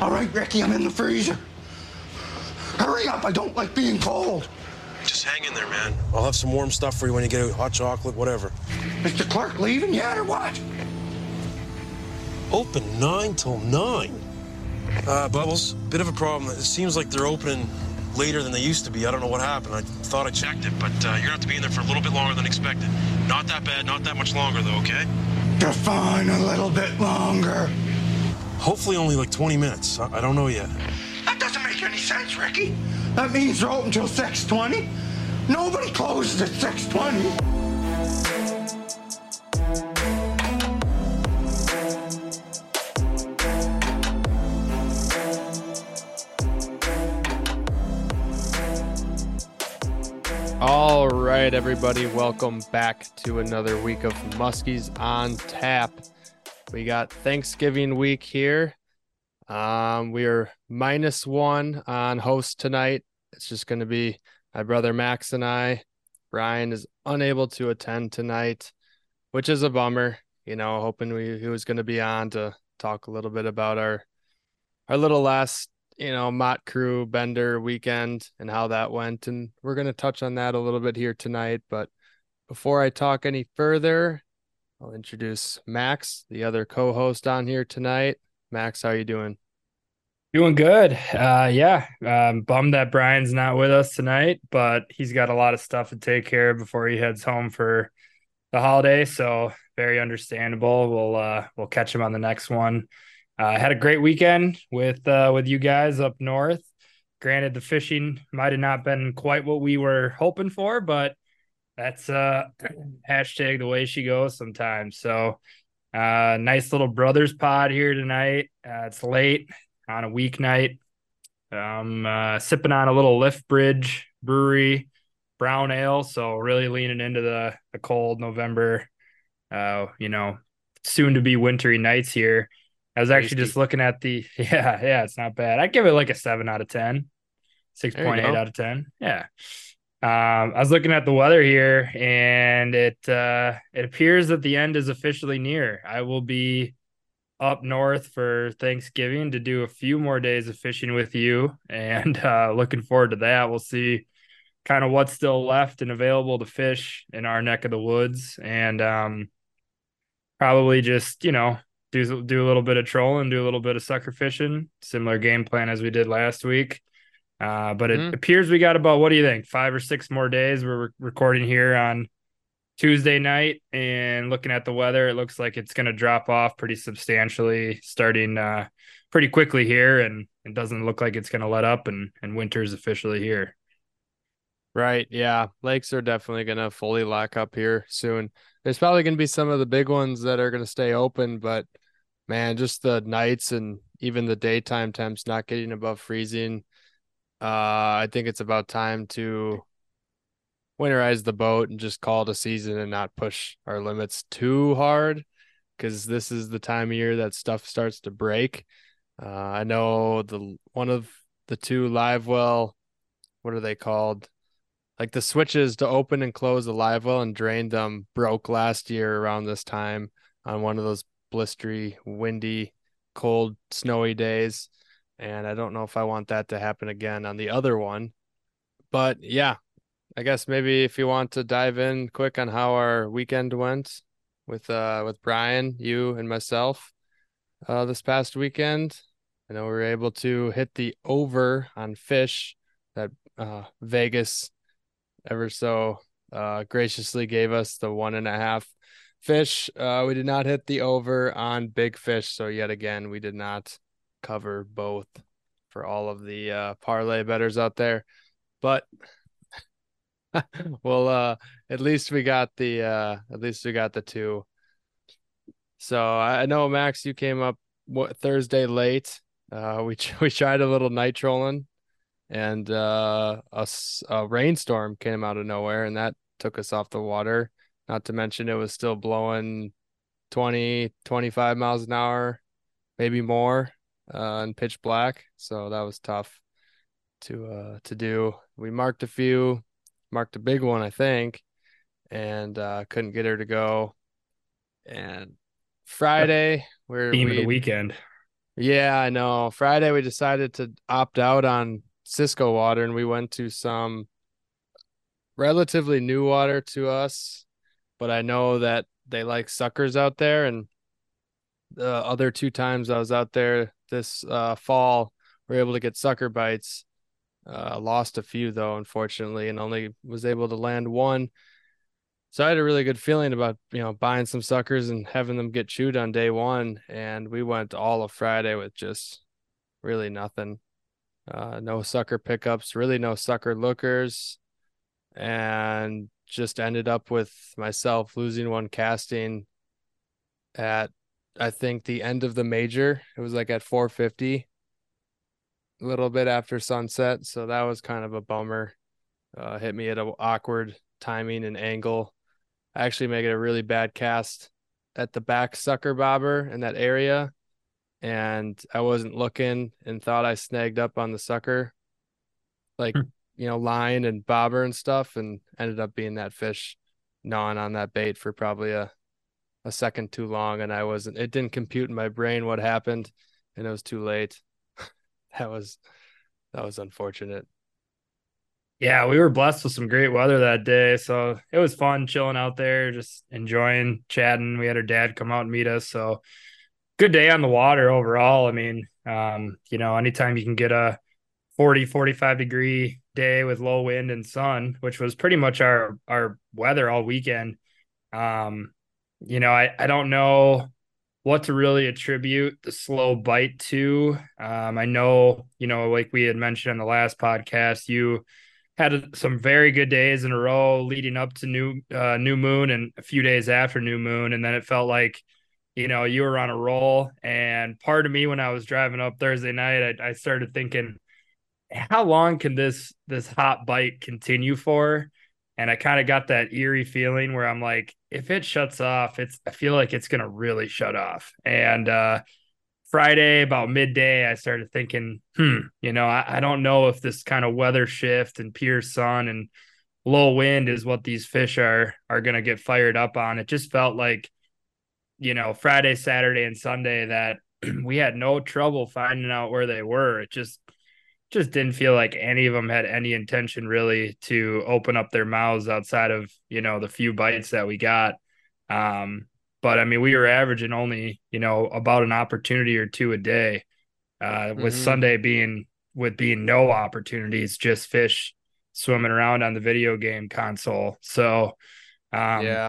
All right, Ricky, I'm in the freezer. Hurry up, I don't like being cold. Just hang in there, man. I'll have some warm stuff for you when you get hot chocolate, whatever. Mr. Clark leaving yet or what? Open 9 till 9. Uh, Bubbles, bit of a problem. It seems like they're opening later than they used to be. I don't know what happened. I thought I checked it, but uh, you're gonna have to be in there for a little bit longer than expected. Not that bad, not that much longer though, okay? Just fine, a little bit longer. Hopefully only like 20 minutes. I, I don't know yet. That doesn't make any sense, Ricky. That means they're open till 6.20. Nobody closes at 6.20. All right, everybody, welcome back to another week of Muskies on Tap. We got Thanksgiving week here. Um, we are minus one on host tonight. It's just going to be my brother Max and I. Brian is unable to attend tonight, which is a bummer. You know, hoping we he was going to be on to talk a little bit about our our little last you know, Mott Crew Bender weekend and how that went. And we're going to touch on that a little bit here tonight. But before I talk any further, I'll introduce Max, the other co host on here tonight. Max, how are you doing? Doing good. Uh, yeah, um, bummed that Brian's not with us tonight, but he's got a lot of stuff to take care of before he heads home for the holiday. So very understandable. We'll uh, we'll catch him on the next one. I uh, had a great weekend with uh, with you guys up north. Granted, the fishing might have not been quite what we were hoping for, but that's uh hashtag the way she goes sometimes. So, uh, nice little brothers pod here tonight. Uh, it's late on a weeknight. Um, uh, sipping on a little Lift Bridge Brewery brown ale. So really leaning into the the cold November, uh, you know, soon to be wintry nights here. I was actually just looking at the yeah, yeah, it's not bad. I'd give it like a seven out of 10, 6.8 out of 10. Yeah. Um, I was looking at the weather here and it uh it appears that the end is officially near. I will be up north for Thanksgiving to do a few more days of fishing with you and uh looking forward to that. We'll see kind of what's still left and available to fish in our neck of the woods and um probably just, you know, do do a little bit of trolling, do a little bit of sucker fishing. Similar game plan as we did last week. Uh, but it mm-hmm. appears we got about what do you think? Five or six more days. We're re- recording here on Tuesday night, and looking at the weather, it looks like it's going to drop off pretty substantially, starting uh, pretty quickly here, and it doesn't look like it's going to let up, and and winter's officially here. Right. Yeah. Lakes are definitely going to fully lock up here soon. There's probably going to be some of the big ones that are going to stay open, but man, just the nights and even the daytime temps not getting above freezing. Uh, I think it's about time to winterize the boat and just call it a season and not push our limits too hard because this is the time of year that stuff starts to break. Uh, I know the one of the two live well, what are they called? like the switches to open and close the live well and drain them broke last year around this time on one of those blistery, windy, cold, snowy days. And I don't know if I want that to happen again on the other one. But yeah, I guess maybe if you want to dive in quick on how our weekend went with uh with Brian, you and myself uh this past weekend. I know we were able to hit the over on fish that uh Vegas ever so uh, graciously gave us the one and a half fish. Uh, we did not hit the over on big fish, so yet again we did not cover both for all of the uh, parlay betters out there. But well, uh, at least we got the uh, at least we got the two. So I know Max, you came up what Thursday late. Uh, we we tried a little night trolling and uh, a, a rainstorm came out of nowhere, and that took us off the water. Not to mention, it was still blowing 20, 25 miles an hour, maybe more, uh, and pitch black. So that was tough to uh to do. We marked a few, marked a big one, I think, and uh, couldn't get her to go. And Friday, where theme of the weekend. Yeah, I know. Friday we decided to opt out on Cisco water and we went to some relatively new water to us, but I know that they like suckers out there and the other two times I was out there this uh, fall, we were able to get sucker bites. Uh, lost a few though, unfortunately, and only was able to land one. So I had a really good feeling about you know buying some suckers and having them get chewed on day one, and we went all of Friday with just really nothing. Uh, no sucker pickups, really no sucker lookers, and just ended up with myself losing one casting at I think the end of the major. It was like at 450, a little bit after sunset. So that was kind of a bummer. Uh, hit me at an awkward timing and angle. I actually made it a really bad cast at the back sucker bobber in that area. And I wasn't looking and thought I snagged up on the sucker, like, hmm. you know, line and bobber and stuff, and ended up being that fish gnawing on that bait for probably a a second too long and I wasn't it didn't compute in my brain what happened and it was too late. that was that was unfortunate. Yeah, we were blessed with some great weather that day. So it was fun chilling out there, just enjoying chatting. We had our dad come out and meet us. So good day on the water overall. I mean, um, you know, anytime you can get a 40, 45 degree day with low wind and sun, which was pretty much our our weather all weekend. Um, you know, I, I don't know what to really attribute the slow bite to. Um, I know, you know, like we had mentioned in the last podcast, you had some very good days in a row leading up to new uh, new moon and a few days after new moon, and then it felt like, you know, you were on a roll. And part of me, when I was driving up Thursday night, I, I started thinking, how long can this this hot bite continue for? And I kind of got that eerie feeling where I'm like, if it shuts off, it's I feel like it's gonna really shut off. And uh Friday about midday, I started thinking, hmm, you know, I, I don't know if this kind of weather shift and pure sun and low wind is what these fish are are gonna get fired up on. It just felt like, you know, Friday, Saturday, and Sunday that we had no trouble finding out where they were. It just just didn't feel like any of them had any intention really to open up their mouths outside of you know the few bites that we got. Um but i mean we were averaging only you know about an opportunity or two a day uh with mm-hmm. sunday being with being no opportunities just fish swimming around on the video game console. So um yeah.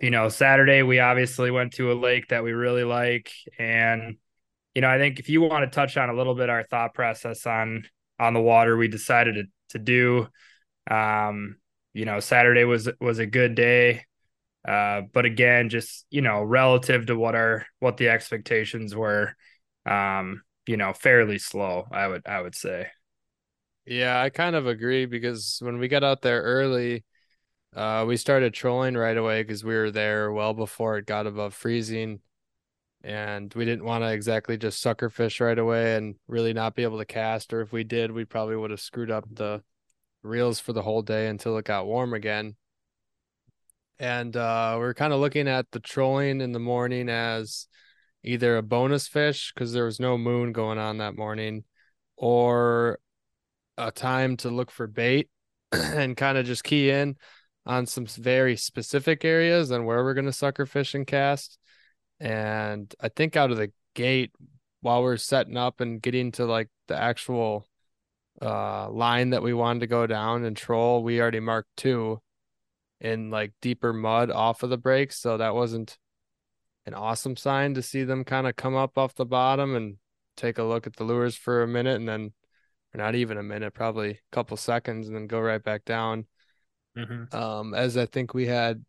you know saturday we obviously went to a lake that we really like and you know, I think if you want to touch on a little bit our thought process on on the water we decided to, to do, um, you know, Saturday was was a good day. Uh, but again, just you know, relative to what our what the expectations were, um, you know, fairly slow. I would I would say. Yeah, I kind of agree because when we got out there early, uh, we started trolling right away because we were there well before it got above freezing and we didn't want to exactly just sucker fish right away and really not be able to cast or if we did we probably would have screwed up the reels for the whole day until it got warm again. And uh, we are kind of looking at the trolling in the morning as either a bonus fish because there was no moon going on that morning or a time to look for bait and kind of just key in on some very specific areas and where we're going to sucker fish and cast and I think out of the gate while we're setting up and getting to like the actual uh line that we wanted to go down and troll, we already marked two in like deeper mud off of the breaks. So that wasn't an awesome sign to see them kind of come up off the bottom and take a look at the lures for a minute and then or not even a minute, probably a couple seconds and then go right back down. Mm-hmm. Um, as I think we had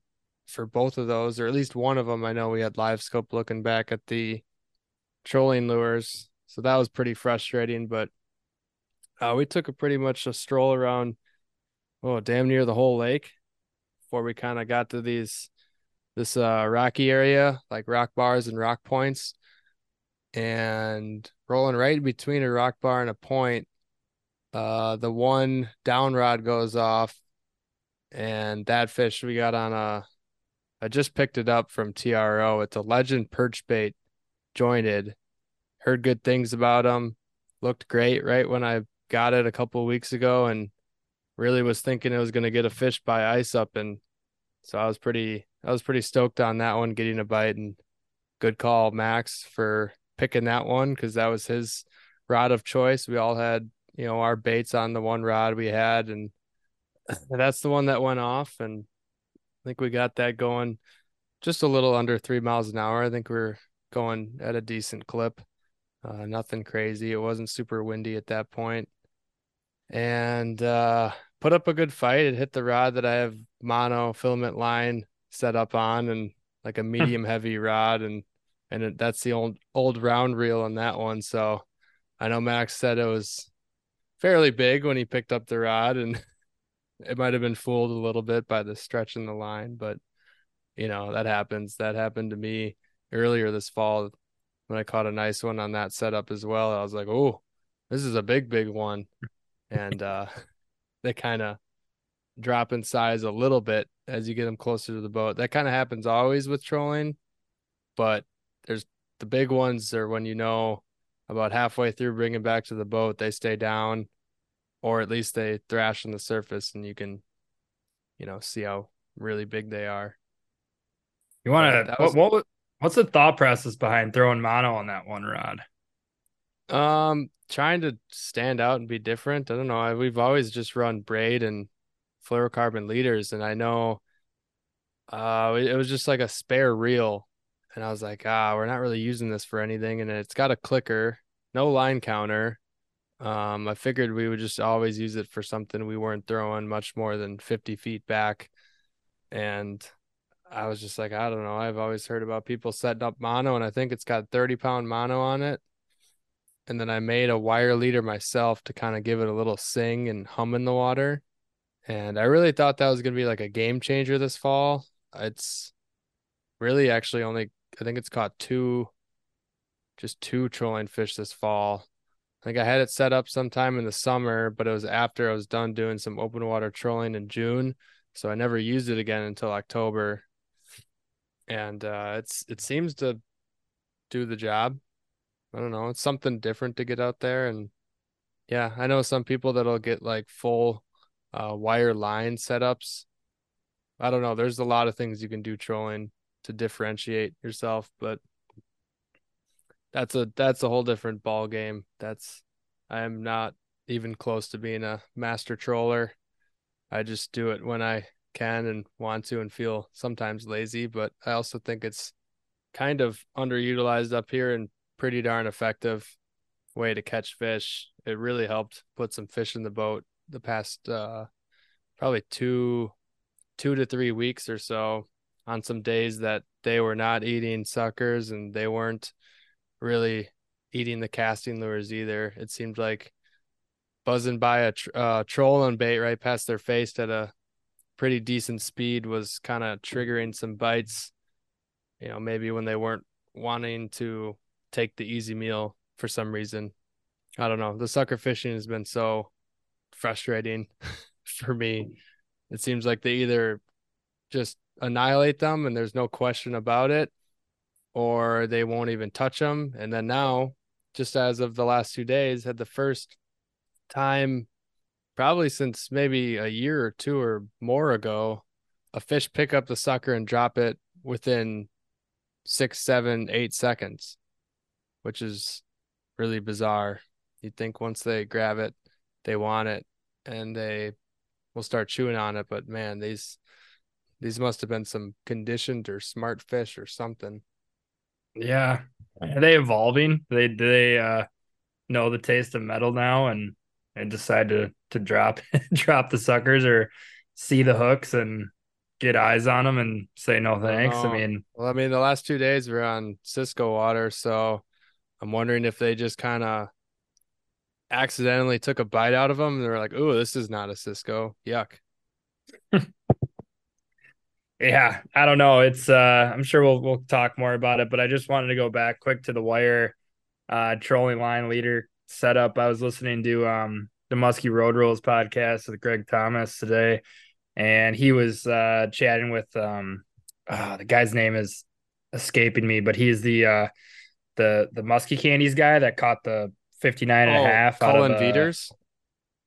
for both of those, or at least one of them. I know we had live scope looking back at the trolling lures, so that was pretty frustrating. But uh, we took a pretty much a stroll around, oh, damn near the whole lake before we kind of got to these this uh rocky area, like rock bars and rock points, and rolling right between a rock bar and a point. Uh, the one down rod goes off, and that fish we got on a I just picked it up from TRO. It's a legend perch bait jointed. heard good things about them. Looked great right when I got it a couple weeks ago, and really was thinking it was going to get a fish by ice up, and so I was pretty I was pretty stoked on that one getting a bite, and good call Max for picking that one because that was his rod of choice. We all had you know our baits on the one rod we had, and that's the one that went off, and I think we got that going just a little under three miles an hour. I think we are going at a decent clip. Uh, nothing crazy. It wasn't super windy at that point. And uh, put up a good fight. It hit the rod that I have mono filament line set up on and like a medium heavy rod and and it, that's the old old round reel on that one. So I know Max said it was fairly big when he picked up the rod and it might have been fooled a little bit by the stretch in the line, but you know, that happens. That happened to me earlier this fall when I caught a nice one on that setup as well. I was like, oh, this is a big, big one. And uh, they kind of drop in size a little bit as you get them closer to the boat. That kind of happens always with trolling, but there's the big ones are when you know about halfway through bringing back to the boat, they stay down or at least they thrash on the surface and you can, you know, see how really big they are. You want to, what, what, What's the thought process behind throwing mono on that one rod? Um, trying to stand out and be different. I don't know. We've always just run braid and fluorocarbon leaders, and I know uh it was just like a spare reel, and I was like, ah, we're not really using this for anything, and it's got a clicker, no line counter. Um, I figured we would just always use it for something we weren't throwing much more than 50 feet back. And I was just like, I don't know. I've always heard about people setting up mono, and I think it's got 30 pound mono on it. And then I made a wire leader myself to kind of give it a little sing and hum in the water. And I really thought that was going to be like a game changer this fall. It's really actually only, I think it's caught two, just two trolling fish this fall. I I had it set up sometime in the summer, but it was after I was done doing some open water trolling in June. So I never used it again until October and uh, it's it seems to do the job. I don't know. It's something different to get out there, and yeah, I know some people that'll get like full uh, wire line setups. I don't know. There's a lot of things you can do trolling to differentiate yourself, but that's a that's a whole different ball game. That's I'm not even close to being a master troller. I just do it when I can and want to and feel sometimes lazy, but I also think it's kind of underutilized up here and pretty darn effective way to catch fish. It really helped put some fish in the boat the past uh probably two two to three weeks or so on some days that they were not eating suckers and they weren't really eating the casting lures either. It seemed like buzzing by a tr- uh, trolling bait right past their face at a pretty decent speed was kind of triggering some bites. You know, maybe when they weren't wanting to take the easy meal for some reason. I don't know. The sucker fishing has been so frustrating for me. It seems like they either just annihilate them and there's no question about it, or they won't even touch them. And then now, just as of the last two days, had the first time probably since maybe a year or two or more ago, a fish pick up the sucker and drop it within six, seven, eight seconds, which is really bizarre. You'd think once they grab it, they want it and they will start chewing on it. But man, these these must have been some conditioned or smart fish or something. Yeah. Are they evolving? They do they uh know the taste of metal now and and decide to to drop drop the suckers or see the hooks and get eyes on them and say no thanks. I, I mean, well, I mean, the last two days we're on Cisco water, so I'm wondering if they just kind of accidentally took a bite out of them. And they're like, "Oh, this is not a Cisco. Yuck." yeah, I don't know. It's uh, I'm sure we'll we'll talk more about it, but I just wanted to go back quick to the wire uh trolling line leader setup. I was listening to um the Muskie Road Rules podcast with Greg Thomas today, and he was uh chatting with um uh, the guy's name is escaping me, but he's the uh the the Muskie candies guy that caught the 59 and oh, a half Colin out of, uh, Veters.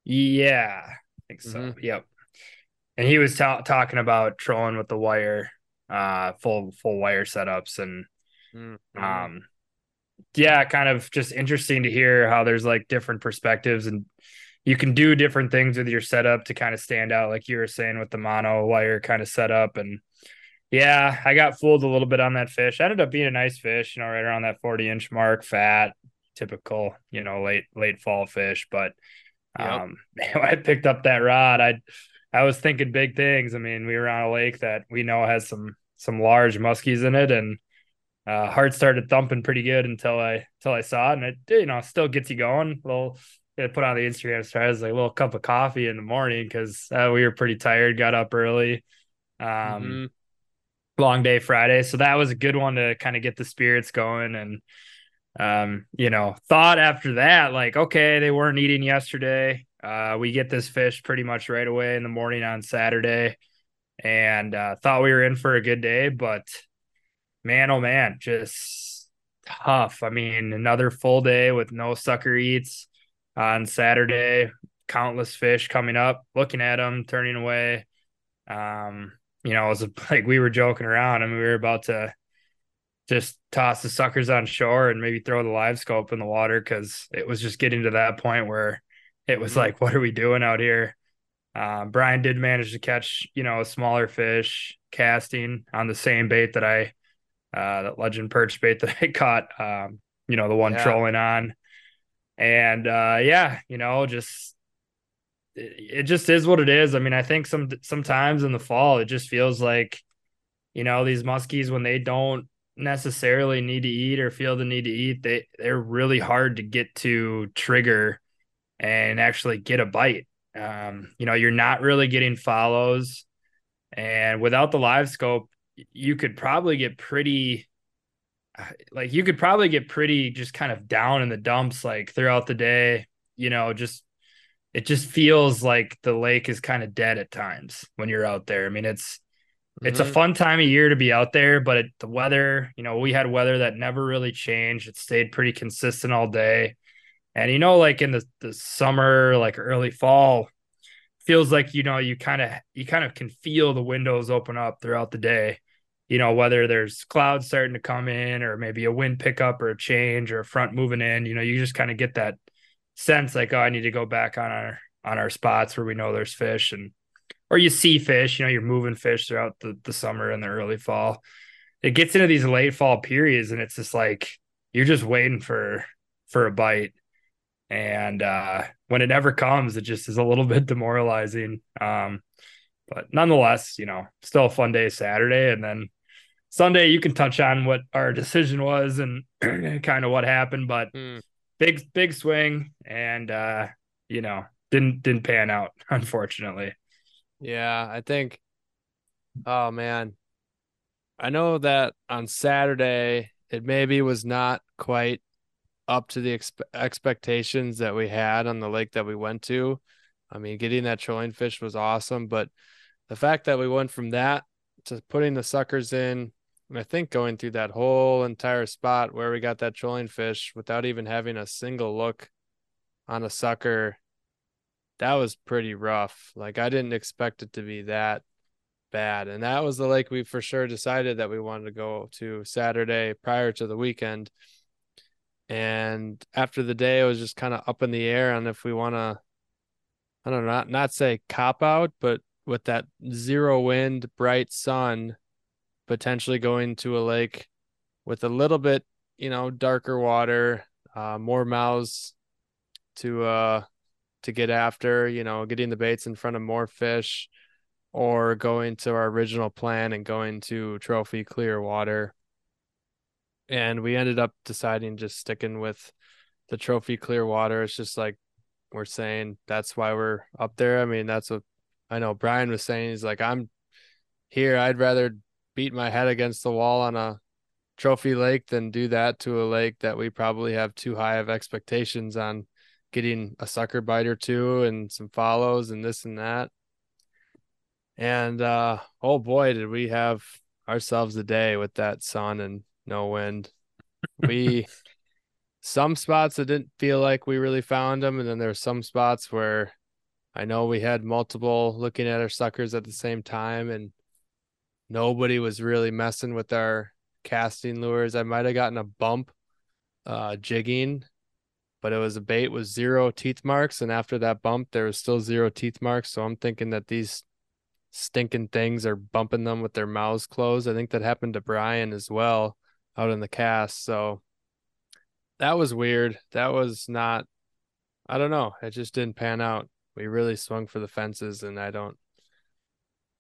Yeah, I think so. Mhm. Yep. And he was ta- talking about trolling with the wire, uh, full full wire setups, and Mhm. um, yeah, kind of just interesting to hear how there's like different perspectives and you can do different things with your setup to kind of stand out, like you were saying with the mono wire kind of setup. And yeah, I got fooled a little bit on that fish. I Ended up being a nice fish, you know, right around that 40 inch mark, fat, typical, you know, late late fall fish. But Yep. um, I picked up that rod, I I was thinking big things. I mean, we were on a lake that we know has some some large muskies in it, and uh, heart started thumping pretty good until I until I saw it, and it you know still gets you going. A little I put on the Instagram story, I was like a little cup of coffee in the morning because uh, we were pretty tired, got up early. Um, Mhm. long day Friday. So that was a good one to kind of get the spirits going. And, um, you know, thought after that, like, okay, they weren't eating yesterday. Uh, we get this fish pretty much right away in the morning on Saturday and uh, thought we were in for a good day. But man, oh man, just tough. I mean, another full day with no sucker eats on Saturday, countless fish coming up, looking at them, turning away. Um, you know, it was like we were joking around. Mean, we were about to just toss the suckers on shore and maybe throw the live scope in the water because it was just getting to that point where it was Mhm. like, what are we doing out here? Uh, Brian did manage to catch, you know, a smaller fish casting on the same bait that I, uh, that legend perch bait that I caught, um, you know, the one Yeah. trolling on. And, uh, yeah, you know, just, it, it just is what it is. I mean, I think some, sometimes in the fall, it just feels like, you know, these muskies, when they don't necessarily need to eat or feel the need to eat, they, they're really hard to get to trigger and actually get a bite. Um, you know, you're not really getting follows. And without the live scope, you could probably get pretty like you could probably get pretty just kind of down in the dumps like throughout the day, you know, just it just feels like the lake is kind of dead at times when you're out there. I mean, it's it's a Mhm. fun time of year to be out there, but it, the weather, you know, we had weather that never really changed. It stayed pretty consistent all day. And you know, like in the, the summer, like early fall, feels like you know, you kind of you kind of can feel the windows open up throughout the day. You know, whether there's clouds starting to come in or maybe a wind pickup or a change or a front moving in, you know, you just kind of get that sense like, oh, I need to go back on our on our spots where we know there's fish and or you see fish, you know, you're moving fish throughout the, the summer and the early fall. It gets into these late fall periods and it's just like you're just waiting for for a bite. And uh when it never comes, it just is a little bit demoralizing. Um, but nonetheless, you know, still a fun day Saturday. And then Sunday you can touch on what our decision was and kind of what happened, but Mm. big big swing and uh, you know, didn't didn't pan out, unfortunately. Yeah, I think. Oh man, I know that on Saturday it maybe was not quite up to the expe expectations that we had on the lake that we went to. I mean, getting that trolling fish was awesome, but the fact that we went from that to putting the suckers in, and I think going through that whole entire spot where we got that trolling fish without even having a single look on a sucker that was pretty rough. Like I didn't expect it to be that bad. And that was the lake we for sure decided that we wanted to go to Saturday prior to the weekend. And after the day, it was just kind of up in the air on if we want to, I don't know, not, not say cop out, but with that zero wind, bright sun, potentially going to a lake with a little bit, you know, darker water, uh, more mouths to, uh, to get after, you know, getting the baits in front of more fish or going to our original plan and going to trophy clear water. And we ended up deciding just sticking with the trophy clear water. It's just like we're saying that's why we're up there. I mean, that's what I know Brian was saying. He's like, I'm here. I'd rather beat my head against the wall on a trophy lake than do that to a lake that we probably have too high of expectations on getting a sucker bite or two and some follows and this and that. And uh oh boy, did we have ourselves a day with that sun and no wind. we some spots that didn't feel like we really found them, and then there were some spots where I know we had multiple looking at our suckers at the same time, and nobody was really messing with our casting lures. I might have gotten a bump uh, jigging, but it was a bait with zero teeth marks, and after that bump, there was still zero teeth marks. So I'm thinking that these stinking things are bumping them with their mouths closed. I think that happened to Brian as well out in the cast. So that was weird. That was not I don't know. It just didn't pan out. We really swung for the fences and I don't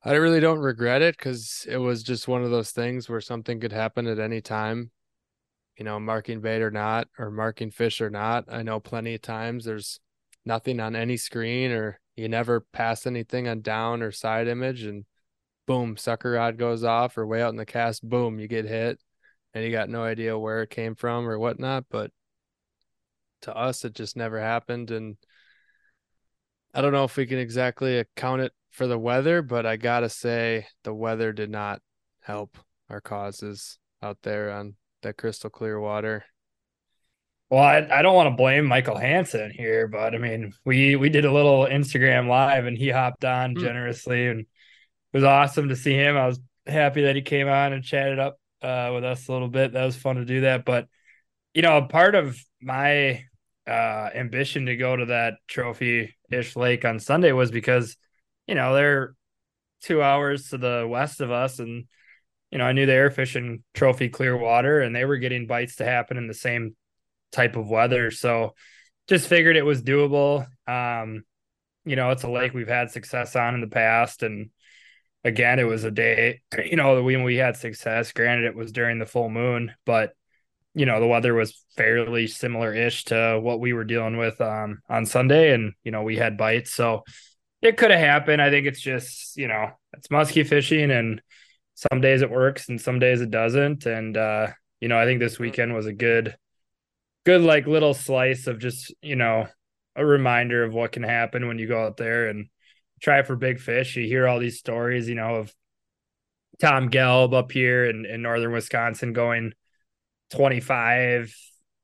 I really don't regret it cuz it was just one of those things where something could happen at any time. You know, marking bait or not or marking fish or not. I know plenty of times there's nothing on any screen or you never pass anything on down or side image and boom, sucker rod goes off or way out in the cast, boom, you get hit and you got no idea where it came from or whatnot. But to us, it just never happened. And I don't know if we can exactly account it for the weather, but I gotta say the weather did not help our causes out there on that crystal clear water. Well, I, I don't want to blame Michael Hansen here, but I mean, we we did a little Instagram live and he hopped on mm. generously and it was awesome to see him. I was happy that he came on and chatted up uh, with us a little bit. That was fun to do that. But you know, a part of my uh, ambition to go to that trophy ish lake on Sunday was because you know they're two hours to the west of us, and you know I knew they were fishing trophy clear water, and they were getting bites to happen in the same type of weather. So just figured it was doable. Um, you know, it's a lake we've had success on in the past, and again, it was a day, you know, when we had success. Granted, it was during the full moon, but you know, the weather was fairly similar ish to what we were dealing with um, on Sunday. And, you know, we had bites. So it could have happened. I think it's just, you know, it's muskie fishing and some days it works and some days it doesn't. And, uh, you know, I think this weekend was a good, good, like little slice of just, you know, a reminder of what can happen when you go out there and try for big fish. You hear all these stories, you know, of Tom Gelb up here in, in northern Wisconsin going 25,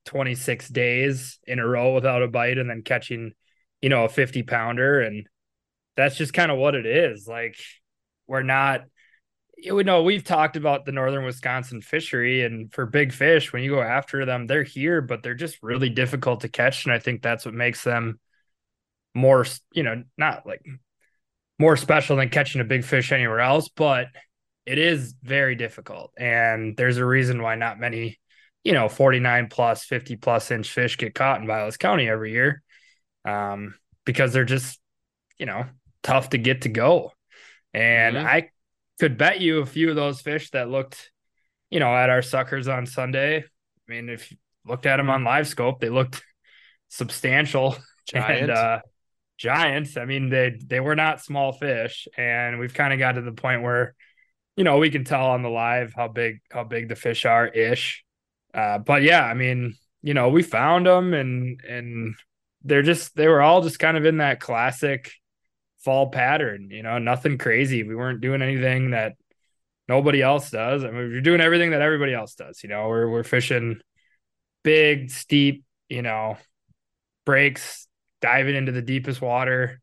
26 days in a row without a bite and then catching, you know, a 50 pounder. And that's just kind of what it is. Like, we're not, you know, we've talked about the northern Wisconsin fishery, and for big fish, when you go after them, they're here, but they're just really difficult to catch. And I think that's what makes them more, you know, not like more special than catching a big fish anywhere else, but it is very difficult. And there's a reason why not many, you know, 49 plus, 50 plus inch fish get caught in Vilas County every year um, because they're just, you know, tough to get to go. And mm-hmm. I could bet you a few of those fish that looked, you know, at our suckers on Sunday. I mean, if you looked at them on live scope, they looked substantial. Giant. And, uh, giants. I mean, they they were not small fish, and we've kind of got to the point where, you know, we can tell on the live how big how big the fish are ish. Uh, but yeah, I mean, you know, we found them, and and they're just they were all just kind of in that classic fall pattern. You know, nothing crazy. We weren't doing anything that nobody else does. I mean, we're doing everything that everybody else does. You know, we're we're fishing big, steep, you know, breaks diving into the deepest water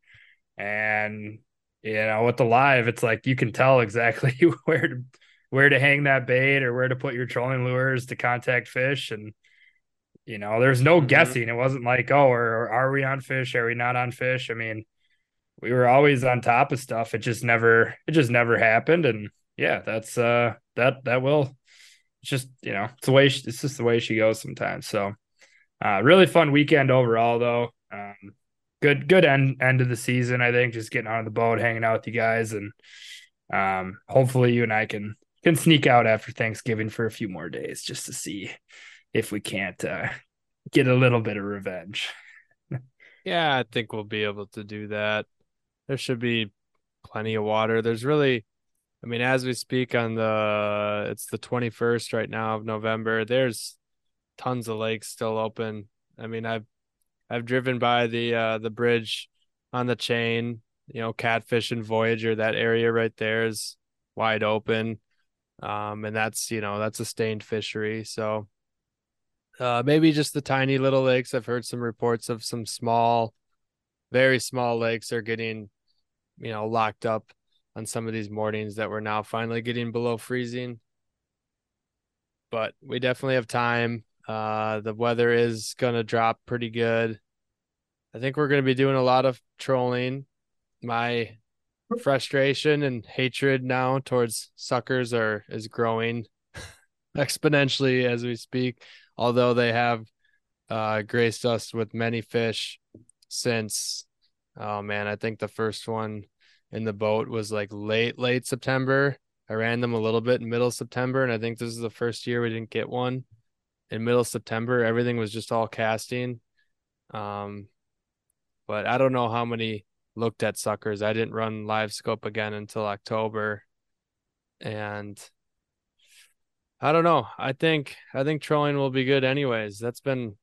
and you know with the live it's like you can tell exactly where to where to hang that bait or where to put your trolling lures to contact fish. And you know there's no mm-hmm. guessing. It wasn't like oh or, or, are we on fish? Are we not on fish? I mean we were always on top of stuff. It just never it just never happened. And yeah that's uh that that will it's just you know it's the way she, it's just the way she goes sometimes. So uh really fun weekend overall though um, good good end end of the season. I think just getting on the boat, hanging out with you guys, and um, hopefully you and I can can sneak out after Thanksgiving for a few more days just to see if we can't uh, get a little bit of revenge. yeah, I think we'll be able to do that. There should be plenty of water. There's really I mean, as we speak on the it's the 21st right now of November, there's tons of lakes still open. I mean, I've I've driven by the uh the bridge on the chain, you know, catfish and Voyageur, that area right there is wide open. Um, and that's you know, that's a stained fishery. So Uh, maybe just the tiny little lakes. I've heard some reports of some small, very small lakes are getting, you know, locked up on some of these mornings that we're now finally getting below freezing. But we definitely have time. Uh, the weather is going to drop pretty good. I think we're going to be doing a lot of trolling. My frustration and hatred now towards suckers are is growing exponentially as we speak. Although they have uh, graced us with many fish since, oh man, I think the first one in the boat was like late late September. I ran them a little bit in middle September, and I think this is the first year we didn't get one in middle September. Everything was just all casting. Um, but I don't know how many looked at suckers. I didn't run live scope again until October. And I don't know. I think I think trolling will be good anyways. That's been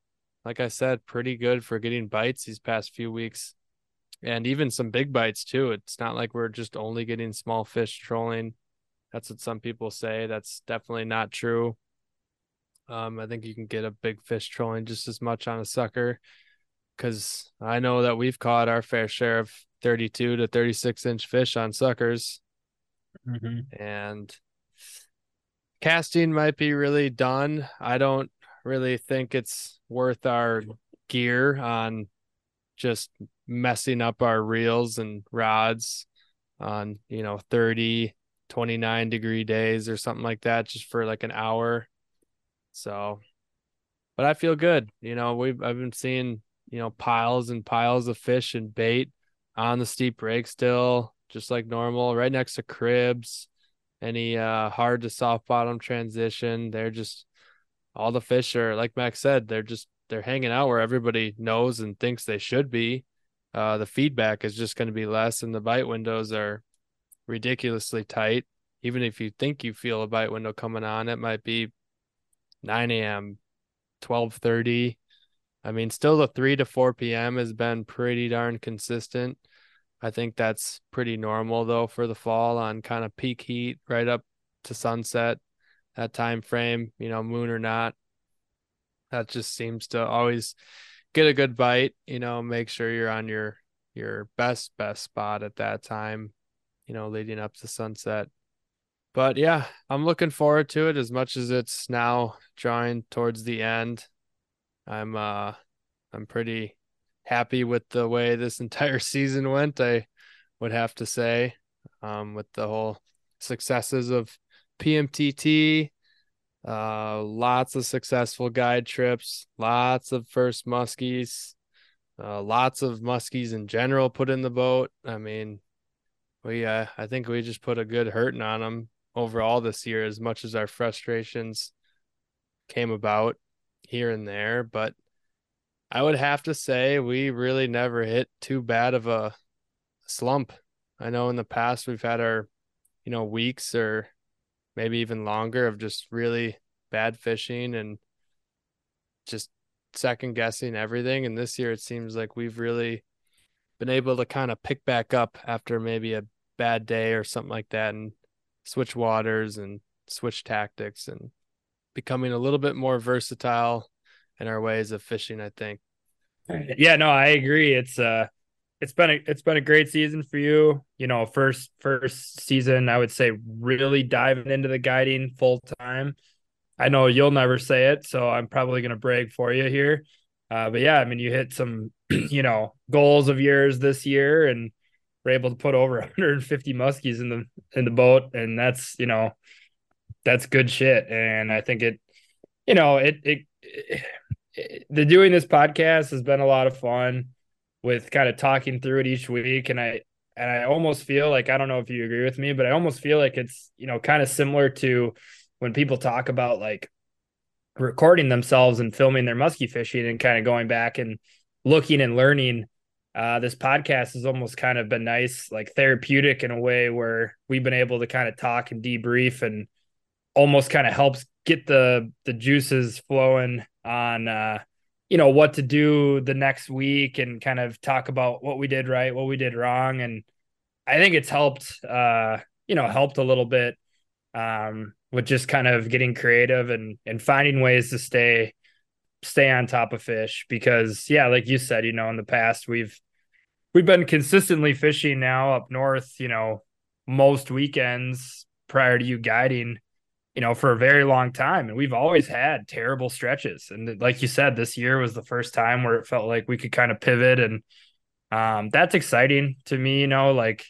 like I said, pretty good for getting bites these past few weeks. And even some big bites too. It's not like we're just only getting small fish trolling. That's what some people say. That's definitely not true. Um, I think you can get a big fish trolling just as much on a sucker because I know that we've caught our fair share of 32 to 36 inch fish on suckers. Mm-hmm. And casting might be really done. I don't really think it's worth our gear on just messing up our reels and rods on, you know, 30, 29 degree days or something like that just for like an hour. So, but I feel good. You know, we've, I've been seeing you know, piles and piles of fish and bait on the steep break still, just like normal, right next to cribs. Any uh hard to soft bottom transition. They're just all the fish are like Max said, they're just they're hanging out where everybody knows and thinks they should be. Uh the feedback is just going to be less and the bite windows are ridiculously tight. Even if you think you feel a bite window coming on, it might be 9 a.m., 1230 I mean, still the 3 to 4 p.m. has been pretty darn consistent. I think that's pretty normal though for the fall on kind of peak heat right up to sunset that time frame, you know, moon or not. That just seems to always get a good bite, you know, make sure you're on your your best best spot at that time, you know, leading up to sunset. But yeah, I'm looking forward to it as much as it's now drawing towards the end. I'm uh I'm pretty happy with the way this entire season went. I would have to say, um, with the whole successes of PMTT, uh, lots of successful guide trips, lots of first muskies, uh, lots of muskies in general put in the boat. I mean, we uh, I think we just put a good hurting on them overall this year, as much as our frustrations came about here and there. But I would have to say we really never hit too bad of a slump. I know in the past we've had our, you know, weeks or maybe even longer of just really bad fishing and just second guessing everything. And this year it seems like we've really been able to kind of pick back up after maybe a bad day or something like that and switch waters and switch tactics and becoming a little bit more versatile in our ways of fishing, I think. Yeah, no, I agree. It's uh it's been a it's been a great season for you. You know, first first season, I would say really diving into the guiding full time. I know you'll never say it, so I'm probably gonna brag for you here. Uh, but yeah, I mean, you hit some, you know, goals of yours this year, and were able to put over 150 muskies in the in the boat, and that's you know, that's good shit. And I think it, you know, it it, it the doing this podcast has been a lot of fun with kind of talking through it each week and I and I almost feel like I don't know if you agree with me but I almost feel like it's you know kind of similar to when people talk about like recording themselves and filming their musky fishing and kind of going back and looking and learning uh, this podcast has almost kind of been nice like therapeutic in a way where we've been able to kind of talk and debrief and almost kind of helps get the the juices flowing on uh you know what to do the next week and kind of talk about what we did right what we did wrong. And i think it's helped uh you know helped a little bit um with just kind of getting creative and and finding ways to stay stay on top of fish because yeah, like you said, you know, in the past we've we've been consistently fishing now up north, you know, most weekends prior to you guiding, you know, for a very long time. And we've always had terrible stretches. And like you said, this year was the first time where it felt like we could kind of pivot. And um, that's exciting to me, you know, like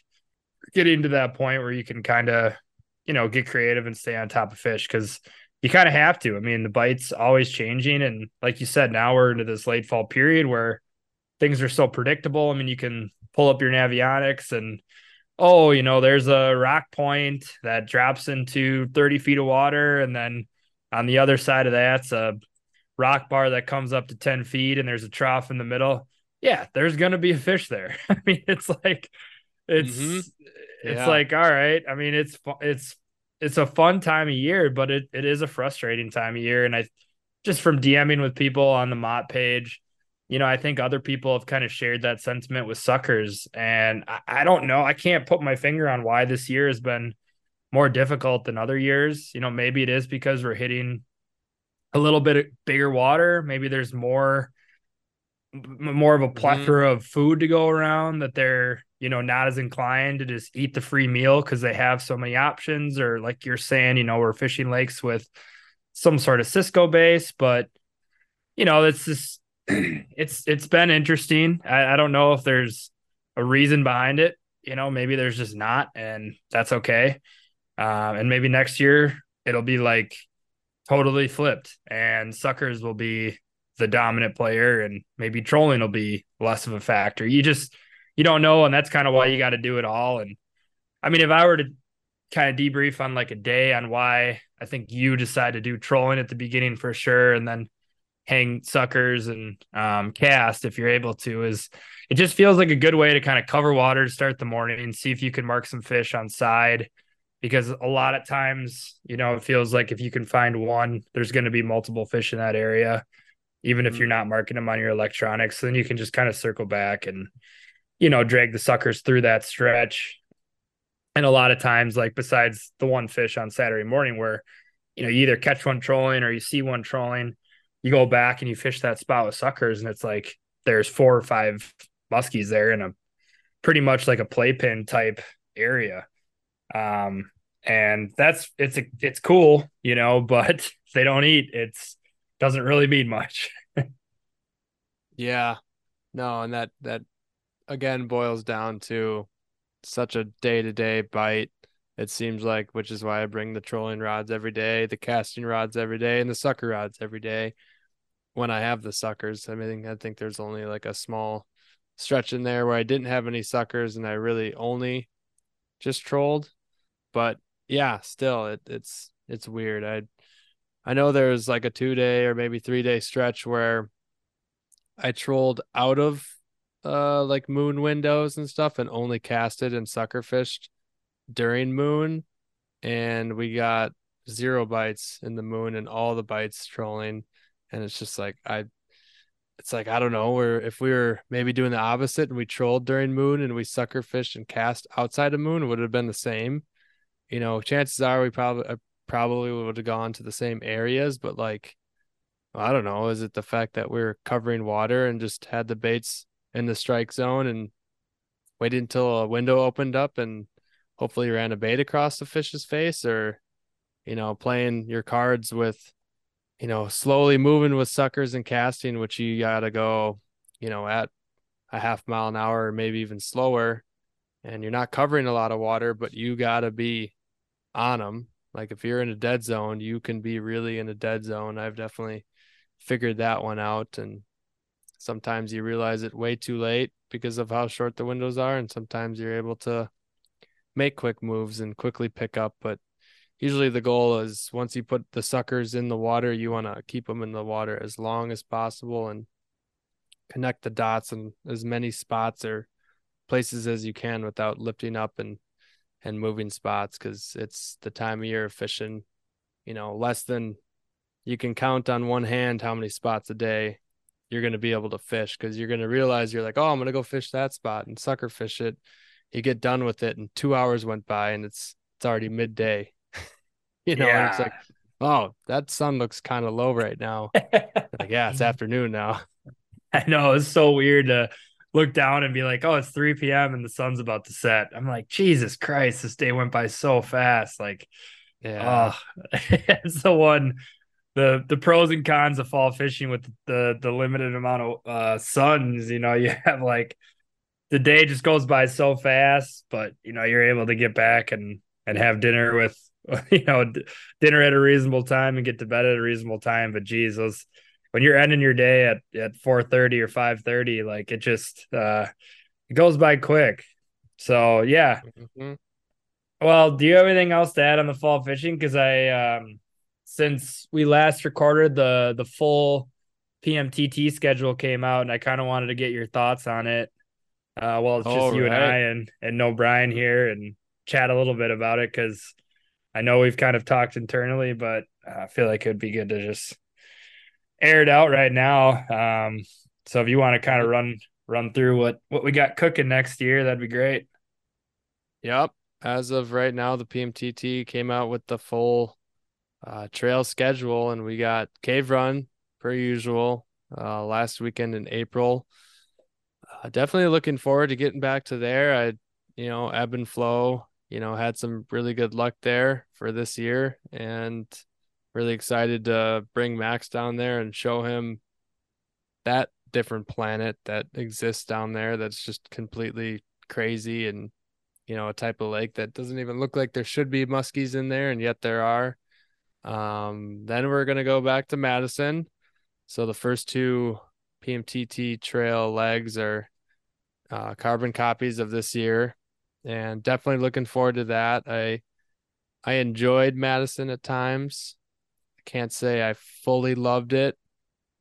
getting to that point where you can kind of, you know, get creative and stay on top of fish because you kind of have to. I mean, the bite's always changing. And like you said, now we're into this late fall period where things are so predictable. I mean, you can pull up your Navionics and oh, you know, there's a rock point that drops into 30 feet of water. And then on the other side of that's a rock bar that comes up to 10 feet and there's a trough in the middle. Yeah, there's going to be a fish there. I mean, it's like, it's, mm-hmm. it's like, all right. I mean, it's, it's, it's a fun time of year, but it, it is a frustrating time of year. And I just from DMing with people on the Mott page, you know, I think other people have kind of shared that sentiment with suckers. And I, I, don't know. I can't put my finger on why this year has been more difficult than other years. You know, maybe it is because we're hitting a little bit bigger water. Maybe there's more more of a mm-hmm. plethora mm-hmm. of food to go around that they're you know not as inclined to just eat the free meal because they have so many options or like you're saying you know we're fishing lakes with some sort of cisco base but you know it's just it's it's been interesting. I, I don't know if there's a reason behind it. You know, maybe there's just not, and that's okay. Um, and maybe next year it'll be like totally flipped, and suckers will be the dominant player, and maybe trolling will be less of a factor. You just you don't know, and that's kind of why you got to do it all. And I mean, if I were to kind of debrief on like a day on why I think you decided to do trolling at the beginning for sure, and then hang suckers and um, cast if you're able to is it just feels like a good way to kind of cover water to start the morning and see if you can mark some fish on side because a lot of times you know it feels like if you can find one there's going to be multiple fish in that area even if you're mm-hmm. not marking them on your electronics then you can just kind of circle back and you know drag the suckers through that stretch and a lot of times like besides the one fish on saturday morning where you know you either catch one trolling or you see one trolling you go back and you fish that spot with suckers, and it's like there's four or five muskies there in a pretty much like a playpen type area. Um, and that's it's a, it's cool, you know, but they don't eat. It's doesn't really mean much. yeah, no, and that that again boils down to such a day to day bite. It seems like, which is why I bring the trolling rods every day, the casting rods every day, and the sucker rods every day when I have the suckers. I mean, I think there's only like a small stretch in there where I didn't have any suckers and I really only just trolled. But yeah, still it, it's it's weird. I I know there's like a two day or maybe three day stretch where I trolled out of uh like moon windows and stuff and only casted and sucker fished during moon and we got zero bites in the moon and all the bites trolling and it's just like I it's like I don't know where if we were maybe doing the opposite and we trolled during moon and we sucker fished and cast outside of moon would have been the same. You know, chances are we probably uh, probably would have gone to the same areas, but like I don't know, is it the fact that we are covering water and just had the baits in the strike zone and waited until a window opened up and hopefully ran a bait across the fish's face or you know playing your cards with you know, slowly moving with suckers and casting, which you got to go, you know, at a half mile an hour or maybe even slower. And you're not covering a lot of water, but you got to be on them. Like if you're in a dead zone, you can be really in a dead zone. I've definitely figured that one out. And sometimes you realize it way too late because of how short the windows are. And sometimes you're able to make quick moves and quickly pick up. But usually the goal is once you put the suckers in the water, you want to keep them in the water as long as possible and connect the dots in as many spots or places as you can without lifting up and and moving spots because it's the time of year of fishing. You know less than you can count on one hand how many spots a day you're going to be able to fish because you're going to realize you're like oh i'm going to go fish that spot and sucker fish it. You get done with it and two hours went by and it's it's already midday you know, yeah. it's like Oh, that sun looks kind of low right now. like, yeah, it's afternoon now. I know it's so weird to look down and be like, "Oh, it's 3 p.m. and the sun's about to set." I'm like, Jesus Christ, this day went by so fast. Like, yeah, oh, it's the one. The the pros and cons of fall fishing with the the limited amount of uh, suns. You know, you have like the day just goes by so fast, but you know you're able to get back and and have dinner with you know dinner at a reasonable time and get to bed at a reasonable time. But geez, those when you're ending your day at at four thirty or five thirty, like it just uh it goes by quick. So yeah. Mm-hmm. Well, do you have anything else to add on the fall fishing? Because I um since we last recorded the the full PMTT schedule came out, and I kind of wanted to get your thoughts on it. Uh, well, it's just All you right. and I and and no Brian here, and chat a little bit about it because I know we've kind of talked internally, but I feel like it'd be good to just air it out right now. Um, so if you want to kind of run run through what what we got cooking next year, that'd be great. Yep. As of right now, the PMTT came out with the full uh, trail schedule, and we got Cave Run per usual uh, last weekend in April. Uh, definitely looking forward to getting back to there. I, you know, ebb and flow. You know, had some really good luck there for this year, and really excited to bring Max down there and show him that different planet that exists down there. That's just completely crazy and you know a type of lake that doesn't even look like there should be muskies in there, and yet there are. Um, then we're gonna go back to Madison. So the first two PMTT trail legs are uh, carbon copies of this year, and definitely looking forward to that. I I enjoyed Madison at times. I can't say I fully loved it.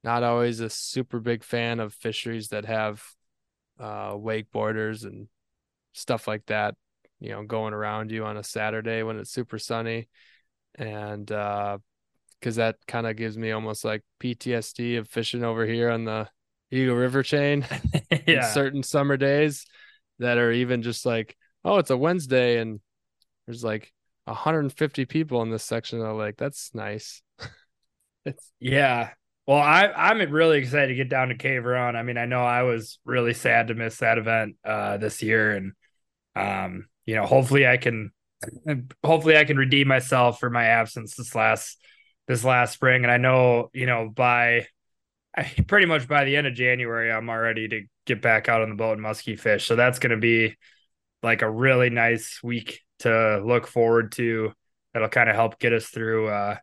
Not always a super big fan of fisheries that have uh, wakeboarders and stuff like that. You know, going around you on a Saturday when it's super sunny, and uh, because that kind of gives me almost like PTSD of fishing over here on the Eagle River chain yeah. certain summer days that are even just like, oh, it's a Wednesday and there's like 150 people in this section the lake. That's nice. it's yeah. Well, I I'm really excited to get down to Cave Run. I mean, I know I was really sad to miss that event uh this year and um you know, hopefully I can hopefully I can redeem myself for my absence this last this last spring. And I know, you know, by pretty much by the end of January, I'm already to get back out on the boat and musky fish. So that's going to be like a really nice week to look forward to. That'll kind of help get us through, uh,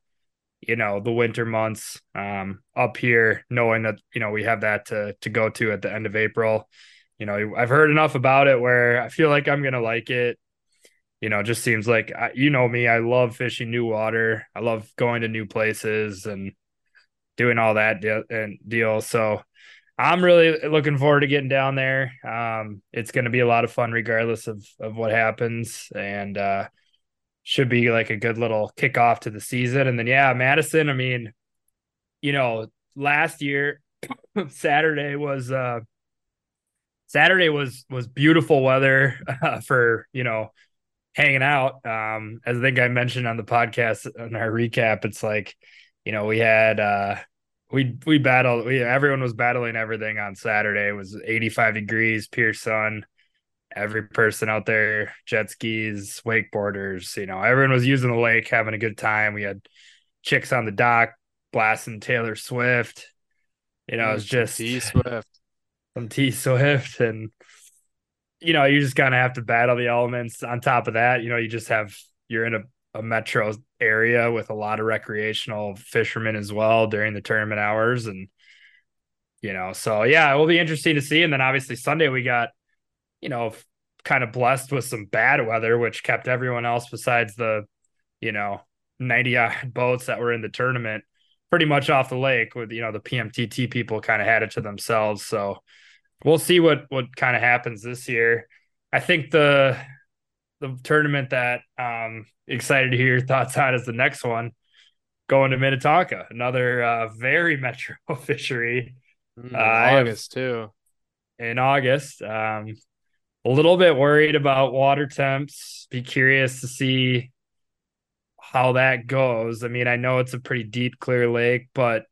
you know, the winter months um, up here, knowing that you know we have that to to go to at the end of April. You know, I've heard enough about it where I feel like I'm gonna like it you know, just seems like you know me. I love fishing new water. I love going to new places and doing all that deal and deal. So I'm really looking forward to getting down there. Um, it's going to be a lot of fun, regardless of of what happens, and uh, should be like a good little kickoff to the season. And then yeah, Madison. I mean, you know, last year Saturday was uh, Saturday was was beautiful weather uh, for you know hanging out. Um, as I think I mentioned on the podcast in our recap, it's like, you know, we had uh we we battled we everyone was battling everything on Saturday. It was 85 degrees, pure sun. Every person out there, jet skis, wakeboarders, you know, everyone was using the lake, having a good time. We had chicks on the dock blasting Taylor Swift. You know, it mm, was just T Swift. Some T Swift and you know, you just kind of have to battle the elements. On top of that, you know, you just have you're in a, a metro area with a lot of recreational fishermen as well during the tournament hours. And, you know, so yeah, it will be interesting to see. And then obviously Sunday we got, you know, kind of blessed with some bad weather, which kept everyone else besides the, you know, 90 odd boats that were in the tournament pretty much off the lake with, you know, the PMTT people kind of had it to themselves. So, we'll see what what kind of happens this year. I think the the tournament that um excited to hear your thoughts on is the next one going to Minnetonka, another uh, very metro fishery. Mm, uh, August too. In August, um, a little bit worried about water temps. Be curious to see how that goes. I mean, I know it's a pretty deep, clear lake, but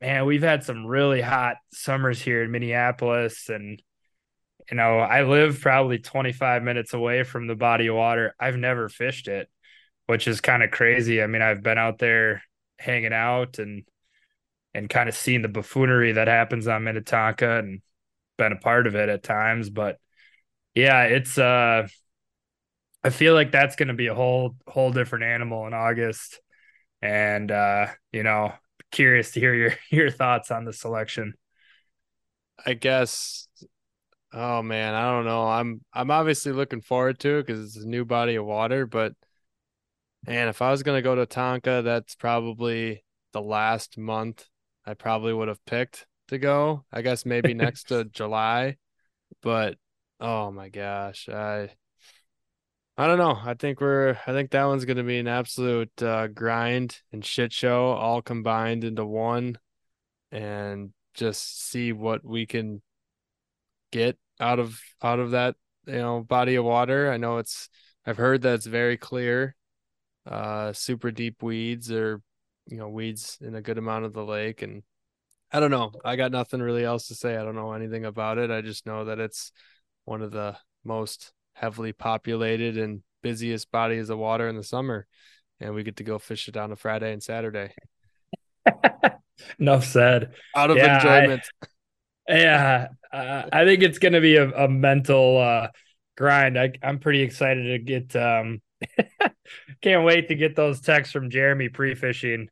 man, we've had some really hot summers here in Minneapolis. And, you know, I live probably 25 minutes away from the body of water. I've never fished it, which is kind of crazy. I mean, I've been out there hanging out and, and kind of seeing the buffoonery that happens on Minnetonka and been a part of it at times. But yeah, it's, uh, I feel like that's going to be a whole, whole different animal in August. And, uh, you know, curious to hear your your thoughts on the selection. I guess. Oh man, I don't know. I'm I'm obviously looking forward to it because it's a new body of water. But man, if I was gonna go to Tonka, that's probably the last month I probably would have picked to go. I guess maybe next to July. But oh my gosh, I I don't know. I think we're. I think that one's going to be an absolute uh, grind and shit show, all combined into one, and just see what we can get out of out of that you know body of water. I know it's. I've heard that it's very clear. Uh, super deep weeds or you know weeds in a good amount of the lake, and I don't know. I got nothing really else to say. I don't know anything about it. I just know that it's one of the most heavily populated and busiest bodies of water in the summer. And we get to go fish it on a Friday and Saturday. Enough said. Out of yeah, enjoyment. I, yeah. Uh, I think it's going to be a, a mental uh, grind. I, I'm pretty excited to get, um, can't wait to get those texts from Jeremy pre fishing.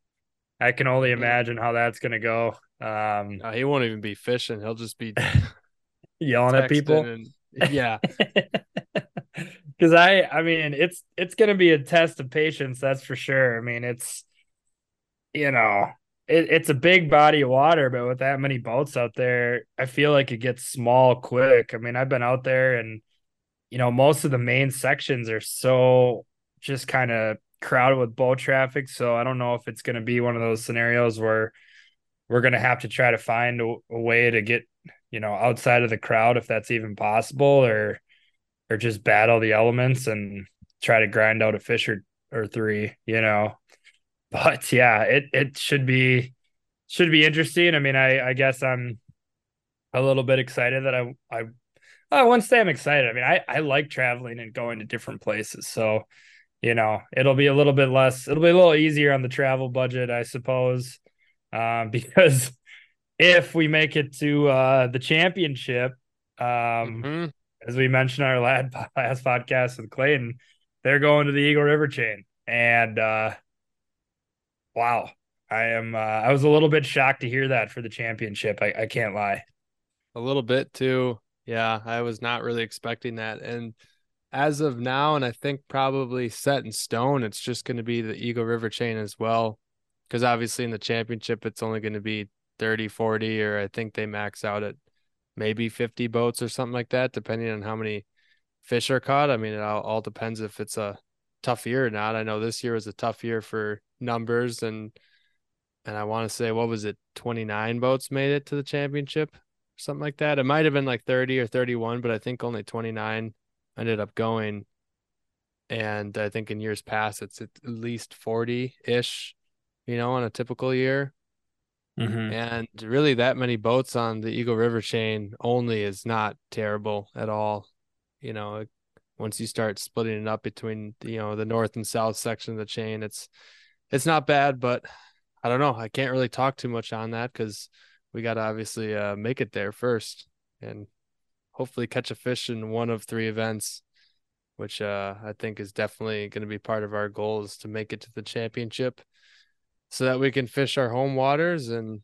I can only imagine how that's going to go. Um, he won't even be fishing. He'll just be yelling at people. And, yeah. Cause I I mean it's it's gonna be a test of patience, that's for sure. I mean, it's you know, it, it's a big body of water, but with that many boats out there, I feel like it gets small quick. I mean, I've been out there and you know, most of the main sections are so just kind of crowded with boat traffic. So I don't know if it's going to be one of those scenarios where we're going to have to try to find a, a, way to get you know, outside of the crowd if that's even possible, or or just battle the elements and try to grind out a fish or, or three, you know. But yeah, it it should be should be interesting. I mean, I I guess I'm a little bit excited that I I I wouldn't say I'm excited. I mean, I I like traveling and going to different places, so you know it'll be a little bit less. It'll be a little easier on the travel budget, I suppose, um, because if we make it to uh, the championship, um, mm-hmm. as we mentioned our last, last podcast with Clayton, they're going to the Eagle River chain. And uh, wow, I am. Uh, I was a little bit shocked to hear that for the championship. I, I can't lie. A little bit too. Yeah, I was not really expecting that. And as of now, and I think probably set in stone, it's just going to be the Eagle River chain as well. Because obviously in the championship, it's only going to be 30, 40, or I think they max out at maybe 50 boats or something like that, depending on how many fish are caught. I mean, it all, all depends if it's a tough year or not. I know this year was a tough year for numbers and and I want to say what was it 29 boats made it to the championship something like that. It might have been like 30 or 31, but I think only 29 ended up going. And I think in years past it's at least 40-ish, you know, on a typical year. Mm-hmm. And really, that many boats on the Eagle River chain only is not terrible at all. You know, once you start splitting it up between you know the north and south section of the chain, it's it's not bad. But I don't know. I can't really talk too much on that because we got to obviously uh, make it there first and hopefully catch a fish in one of three events, which uh, I think is definitely going to be part of our goals to make it to the championship so that we can fish our home waters and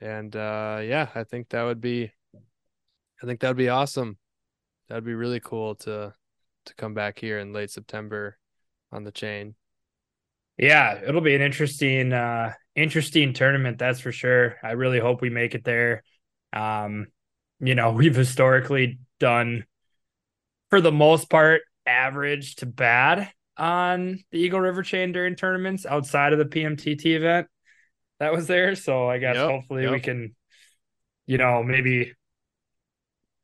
and uh yeah i think that would be i think that would be awesome that'd be really cool to to come back here in late september on the chain yeah it'll be an interesting uh interesting tournament that's for sure i really hope we make it there um you know we've historically done for the most part average to bad on the Eagle River chain during tournaments outside of the PMTT event that was there. So I guess yep, hopefully yep. we can, you know, maybe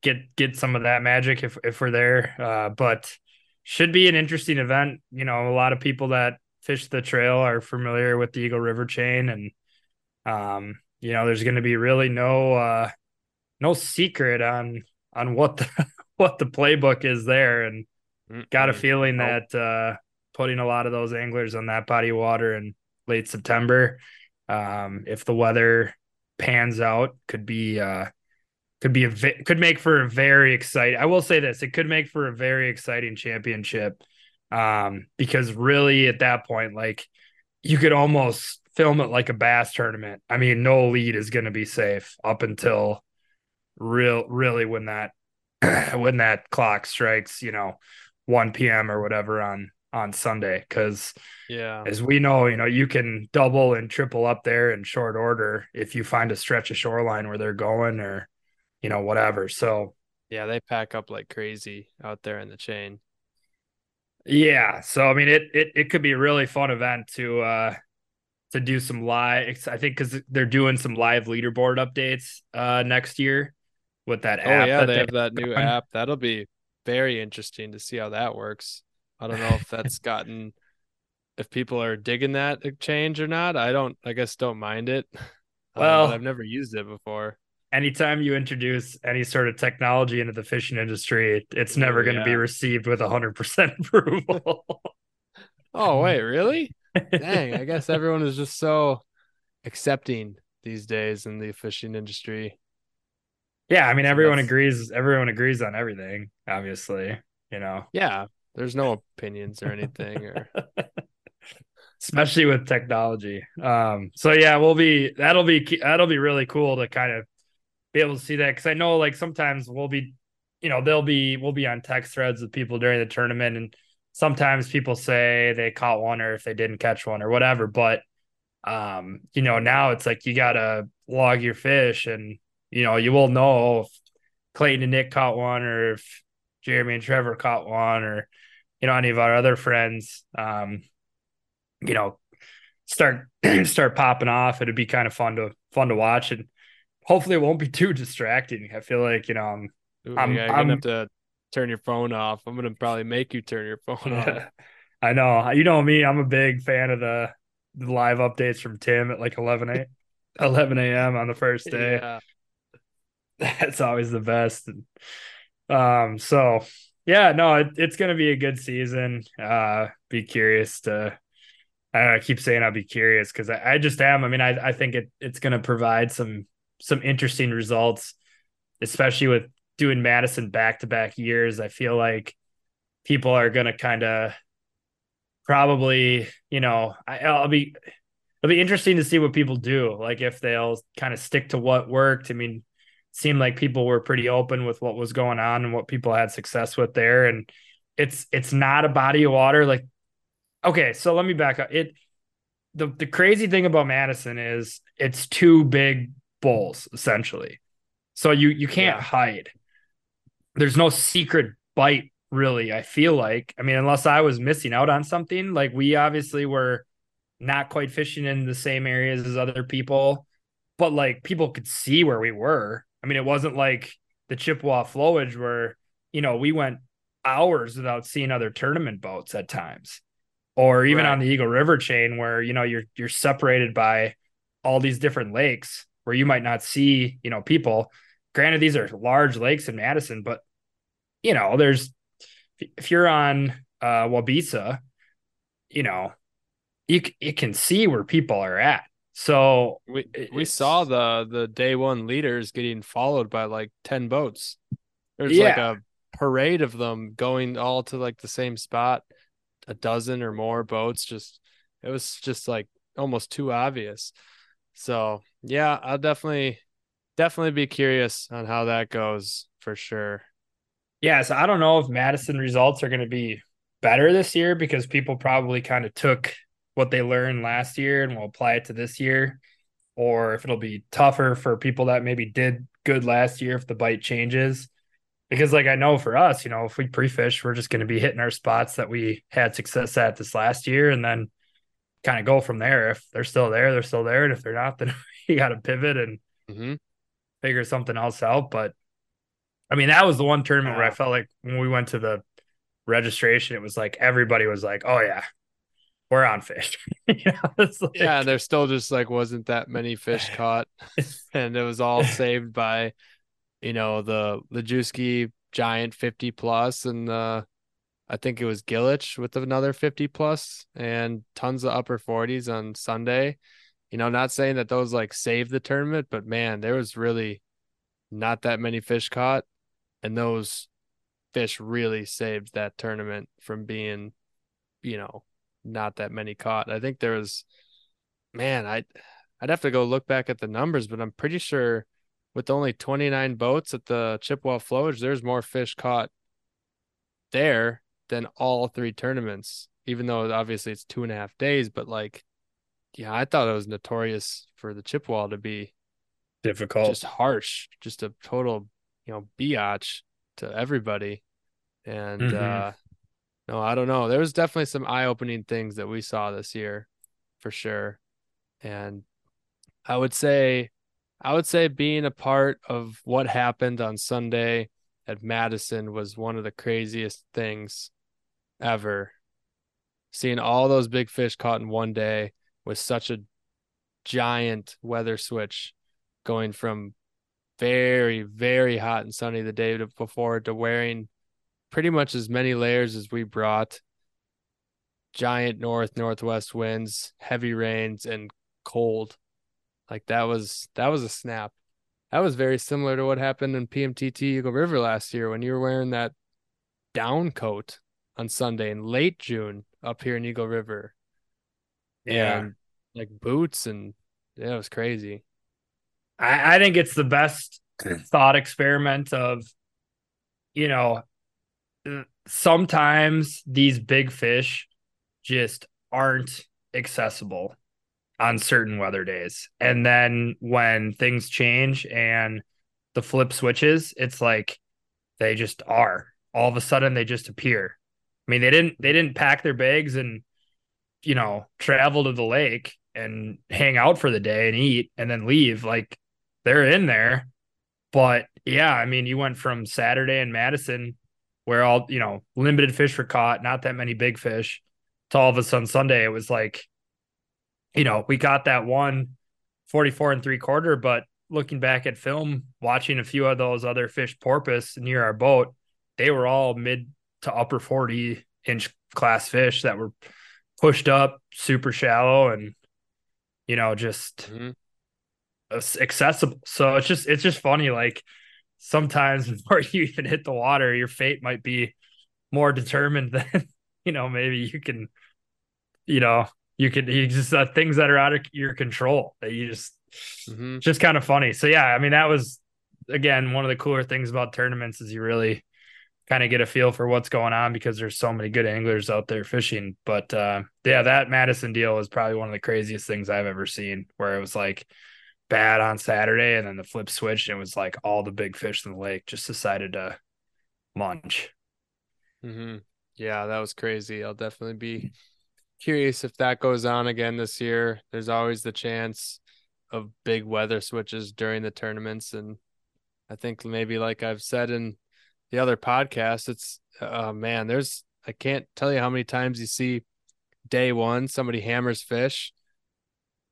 get get some of that magic if if we're there. Uh, but should be an interesting event. You know, a lot of people that fish the trail are familiar with the Eagle River chain, and um, you know, there's going to be really no uh, no secret on on what the what the playbook is there, and Mm-mm. got a feeling that uh, putting a lot of those anglers on that body of water in late September, um, if the weather pans out, could be uh, could be a could make for a very exciting. I will say this: it could make for a very exciting championship, um, because really at that point, like you could almost film it like a bass tournament. I mean, no lead is going to be safe up until real, really when that when that clock strikes, you know, 1 p.m. or whatever on on Sunday. Cause yeah, as we know, you know, you can double and triple up there in short order if you find a stretch of shoreline where they're going or, you know, whatever. So yeah, they pack up like crazy out there in the chain. Yeah. So I mean it it it could be a really fun event to uh to do some live I think because they're doing some live leaderboard updates uh next year with that oh, app. yeah, that they have that new app. That'll be very interesting to see how that works. I don't know if that's gotten if people are digging that change or not. I don't. I guess don't mind it. Well, um, I've never used it before. Anytime you introduce any sort of technology into the fishing industry, it's never going to yeah. be received with hundred percent approval. oh wait, really? Dang! I guess everyone is just so accepting these days in the fishing industry. Yeah, I mean, everyone agrees. Everyone agrees on everything. Obviously, you know. Yeah, there's no opinions or anything, or especially with technology. Um. So yeah, we'll be that'll be that'll be really cool to kind of be able to see that because I know like sometimes we'll be, you know, they'll be we'll be on text threads with people during the tournament, and sometimes people say they caught one or if they didn't catch one or whatever, but um, you know, now it's like you gotta log your fish and you know, you will know if Clayton and Nick caught one or if Jeremy and Trevor caught one or, you know, any of our other friends, um, you know, start start popping off. It'd be kind of fun to fun to watch and hopefully it won't be too distracting. I feel like, you know, I'm Ooh, I'm, yeah, I'm, gonna have to turn your phone off. I'm gonna probably make you turn your phone off. I know. You know me, I'm a big fan of the, the live updates from Tim at like 11 a 11 a.m. on the first day. Yeah. that's always the best. Um, so yeah, no, it, it's gonna be a good season. Uh, be curious to. I, I keep saying I'll be curious because I, I, just am. I mean, I, I think it it's gonna provide some some interesting results, especially with doing Madison back to back years. I feel like people are gonna kind of probably, you know, I, I'll be it'll be interesting to see what people do. Like if they'll kind of stick to what worked. I mean, seemed like people were pretty open with what was going on and what people had success with there. And it's it's not a body of water. Like, okay, so let me back up. It the the crazy thing about Madison is it's two big bowls essentially. So you you can't yeah. hide. There's no secret bite really. I feel like. I mean, unless I was missing out on something. Like we obviously were not quite fishing in the same areas as other people, but like people could see where we were. I mean, it wasn't like the Chippewa flowage where, you know, we went hours without seeing other tournament boats at times. Or even right. on the Eagle River chain where, you know, you're you're separated by all these different lakes where you might not see, you know, people. Granted, these are large lakes in Madison, but you know, there's if you're on uh Waubesa, you know, you you can see where people are at. So we we saw the the day one leaders getting followed by like 10 boats. There's yeah. like a parade of them going all to like the same spot, a dozen or more boats just it was just like almost too obvious. So, yeah, I'll definitely definitely be curious on how that goes for sure. Yeah, so I don't know if Madison results are going to be better this year because people probably kind of took what they learned last year and will apply it to this year, or if it'll be tougher for people that maybe did good last year if the bite changes. Because, like, I know for us, you know, if we pre fish, we're just going to be hitting our spots that we had success at this last year and then kind of go from there. If they're still there, they're still there. And if they're not, then you got to pivot and mm-hmm. figure something else out. But I mean, that was the one tournament where I felt like when we went to the registration, it was like everybody was like, oh, yeah, we're on fish. you know, like... Yeah, there still just like wasn't that many fish caught, and it was all saved by, you know, the the Juski giant fifty plus and the. I think it was Gillich with another 50 plus and tons of upper 40s on Sunday. You know, not saying that those like saved the tournament, but man, there was really not that many fish caught. And those fish really saved that tournament from being, you know, not that many caught. I think there was, man, I, I'd have to go look back at the numbers, but I'm pretty sure with only 29 boats at the Chippewa Flowage, there's more fish caught there than all three tournaments. Even though obviously it's two and a half days, but like, yeah, I thought it was notorious for the Chippewa to be difficult, just harsh, just a total, you know, biatch to everybody. And mm-hmm. uh no, I don't know. There was definitely some eye-opening things that we saw this year, for sure. And I would say, I would say being a part of what happened on Sunday at Madison was one of the craziest things ever. Seeing all those big fish caught in one day with such a giant weather switch going from very, very hot and sunny the day before to wearing pretty much as many layers as we brought. Giant north northwest winds, heavy rains, and cold. Like that was that was a snap. That was very similar to what happened in PMTT Eagle River last year when you were wearing that down coat on Sunday in late June up here in Eagle River. Yeah. And like boots and yeah, it was crazy. I, I think it's the best thought experiment of, you know, uh, sometimes these big fish just aren't accessible on certain weather days. And then when things change and the flip switches, it's like they just are. All of a sudden they just appear. I mean, they didn't they didn't pack their bags and you know, travel to the lake and hang out for the day and eat and then leave. Like they're in there. But yeah, I mean, you went from Saturday in Madison where all you know limited fish were caught, not that many big fish. To all of a sudden Sunday, it was like, you know, we got that one 44 and three quarter, but looking back at film, watching a few of those other fish porpoise near our boat, they were all mid to upper 40 inch class fish that were pushed up super shallow and you know just mm-hmm. accessible so it's just it's just funny like sometimes before you even hit the water, your fate might be more determined than you know. Maybe you can, you know, you can you just uh, things that are out of your control that you just mm-hmm. just kind of funny. So yeah, I mean that was again one of the cooler things about tournaments is you really kind of get a feel for what's going on because there's so many good anglers out there fishing. But uh, yeah, that Madison deal was probably one of the craziest things I've ever seen. Where it was like bad on Saturday, and then the flip switched, and it was like all the big fish in the lake just decided to munch. Mm-hmm. Yeah, that was crazy. I'll definitely be curious if that goes on again this year. There's always the chance of big weather switches during the tournaments, and I think maybe like I've said in the other podcast, it's uh man, there's I can't tell you how many times you see day one somebody hammers fish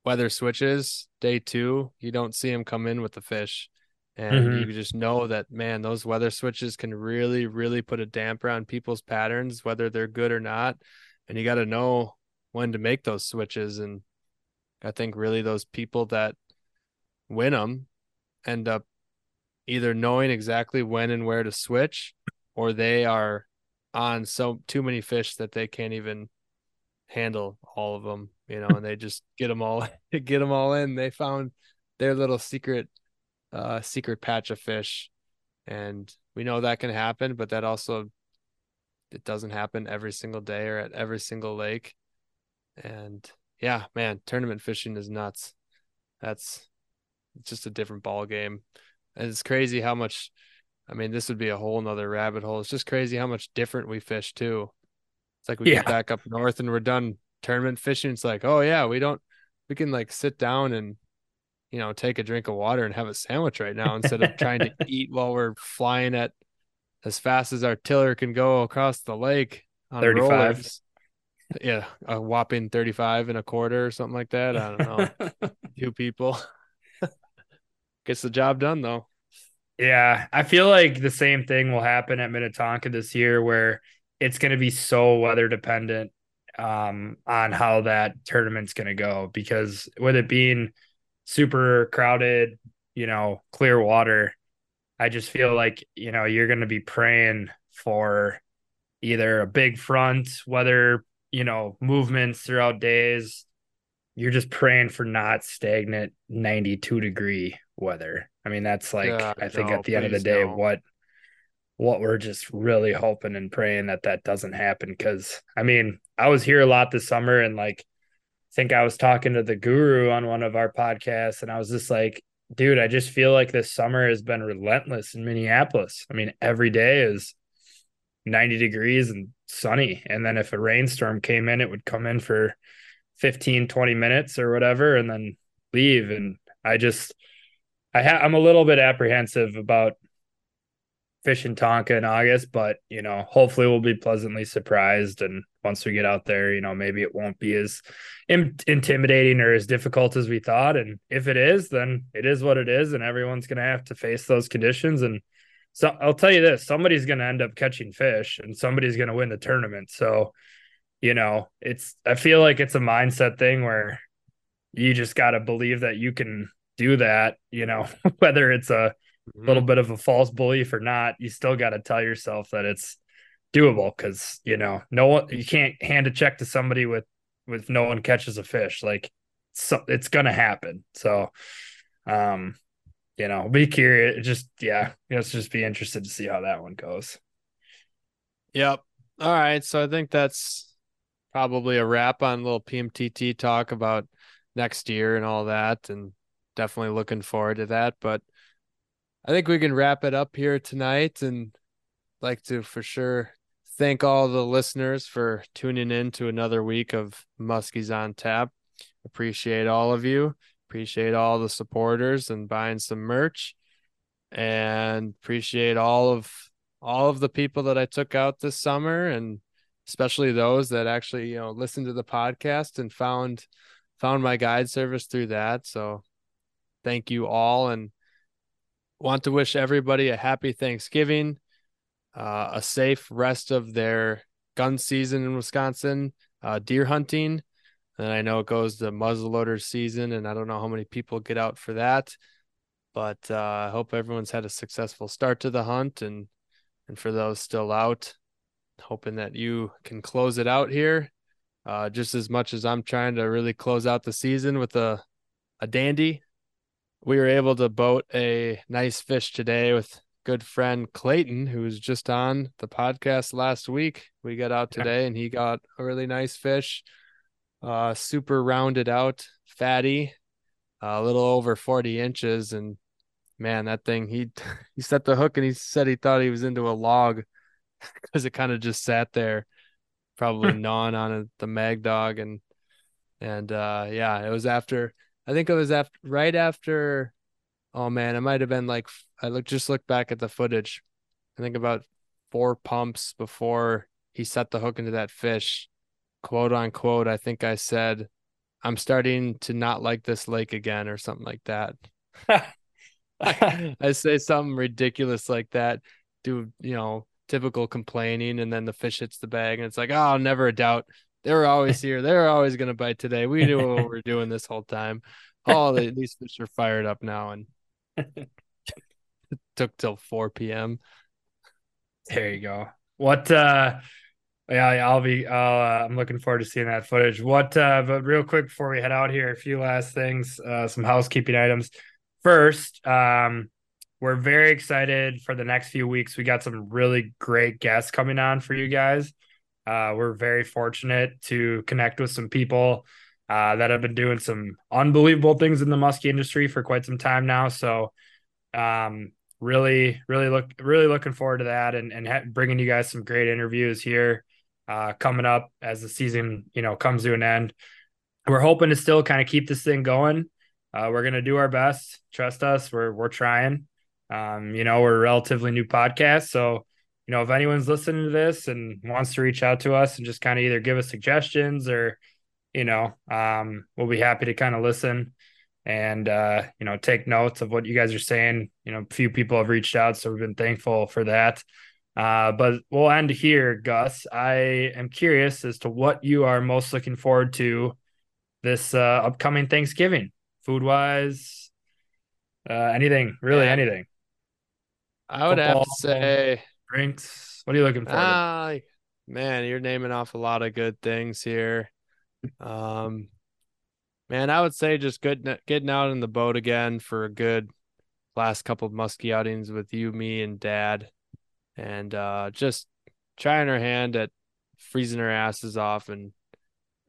weather switches day two, you don't see him come in with the fish. And mm-hmm. you just know that, man, those weather switches can really, really put a damper on people's patterns, whether they're good or not. And you got to know when to make those switches. And I think really those people that win them end up either knowing exactly when and where to switch or they are on so too many fish that they can't even handle all of them you know, and they just get them all get them all in. They found their little secret uh secret patch of fish. And we know that can happen, but that also it doesn't happen every single day or at every single lake. And yeah, man, tournament fishing is nuts. That's it's just a different ball game. It's crazy how much I mean, this would be a whole nother rabbit hole. It's just crazy how much different we fish too. It's like we yeah. get back up north and we're done tournament fishing, it's like, oh yeah, we don't we can like sit down and you know take a drink of water and have a sandwich right now instead of trying to eat while we're flying at as fast as our tiller can go across the lake on 35 rollers. yeah, a whopping 35 and a quarter or something like that. I don't know. Two people. Gets the job done though. Yeah, I feel like the same thing will happen at Minnetonka this year where it's going to be so weather dependent um, on how that tournament's going to go because with it being super crowded, you know, clear water, I just feel like, you know, you're going to be praying for either a big front, weather, you know, movements throughout days. You're just praying for not stagnant 92 degree weather. I mean, that's like, I think no, at the end of the day, no. what what we're just really hoping and praying that that doesn't happen. Cause I mean, I was here a lot this summer and like, I think I was talking to the guru on one of our podcasts and I was just like, dude, I just feel like this summer has been relentless in Minneapolis. I mean, every day is 90 degrees and sunny. And then if a rainstorm came in, it would come in for 15, 20 minutes or whatever and then leave. And I just, I ha- I'm a little bit apprehensive about fishing Tonka in August, but you know, hopefully we'll be pleasantly surprised. And once we get out there, you know, maybe it won't be as in- intimidating or as difficult as we thought. And if it is, then it is what it is, and everyone's going to have to face those conditions. And so I'll tell you this: somebody's going to end up catching fish, and somebody's going to win the tournament. So, you know, it's I feel like it's a mindset thing where you just got to believe that you can do that. You know, whether it's a mm-hmm. little bit of a false belief or not, you still got to tell yourself that it's doable because you know no one you can't hand a check to somebody with with no one catches a fish like so it's gonna happen so um you know be curious just yeah let's just be interested to see how that one goes yep all right so i think that's probably a wrap on a little pmtt talk about next year and all that and definitely looking forward to that but I think we can wrap it up here tonight and like to for sure thank all the listeners for tuning in to another week of Muskies on Tap. Appreciate all of you. Appreciate all the supporters and buying some merch. And appreciate all of all of the people that I took out this summer and especially those that actually, you know, listened to the podcast and found found my guide service through that. So thank you all and want to wish everybody a happy Thanksgiving, uh, a safe rest of their gun season in Wisconsin, uh, deer hunting. And I know it goes to muzzleloader season, and I don't know how many people get out for that. But uh, I hope everyone's had a successful start to the hunt, and and for those still out, hoping that you can close it out here, uh, just as much as I'm trying to really close out the season with a a dandy we were able to boat a nice fish today with good friend Clayton, who was just on the podcast last week. We got out today yeah. and he got a really nice fish, uh, super rounded out, fatty, a little over 40 inches. And man, that thing, he, he set the hook and he said he thought he was into a log because it kind of just sat there, probably gnawing on a, the Mag Dawg. And, and, uh, yeah, it was after, I think it was after right after. Oh man, it might have been like I look just look back at the footage. I think about four pumps before he set the hook into that fish. Quote unquote, I think I said, "I'm starting to not like this lake again" or something like that. I say something ridiculous like that. Do you know typical complaining, and then the fish hits the bag, and it's like, oh, never a doubt. They were always here. They were always going to bite today. We knew what we were doing this whole time. All the, these fish are fired up now, and it took till 4 p.m. There you go. What? uh yeah, I'll be. Uh, I'm looking forward to seeing that footage. What? uh But real quick before we head out here, a few last things, uh some housekeeping items. First, um, we're very excited for the next few weeks. We got some really great guests coming on for you guys. Uh, we're very fortunate to connect with some people uh, that have been doing some unbelievable things in the muskie industry for quite some time now. So, um, really, really look, really looking forward to that and and ha- bringing you guys some great interviews here uh, coming up as the season, you know, comes to an end. We're hoping to still kind of keep this thing going. Uh, we're gonna do our best. Trust us. We're we're trying. Um, you know, we're a relatively new podcast, so you know, if anyone's listening to this and wants to reach out to us and just kind of either give us suggestions or, you know, um, we'll be happy to kind of listen and uh, you know, take notes of what you guys are saying. You know, a few people have reached out, so we've been thankful for that. Uh, but we'll end here, Gus. I am curious as to what you are most looking forward to this uh, upcoming Thanksgiving, food wise, uh, anything, really anything. I would Football, have to say drinks. What are you looking for? Uh, man, you're naming off a lot of good things here. Um, man, I would say just good getting out in the boat again for a good last couple of musky outings with you, me, and Dad, and uh, just trying our hand at freezing our asses off and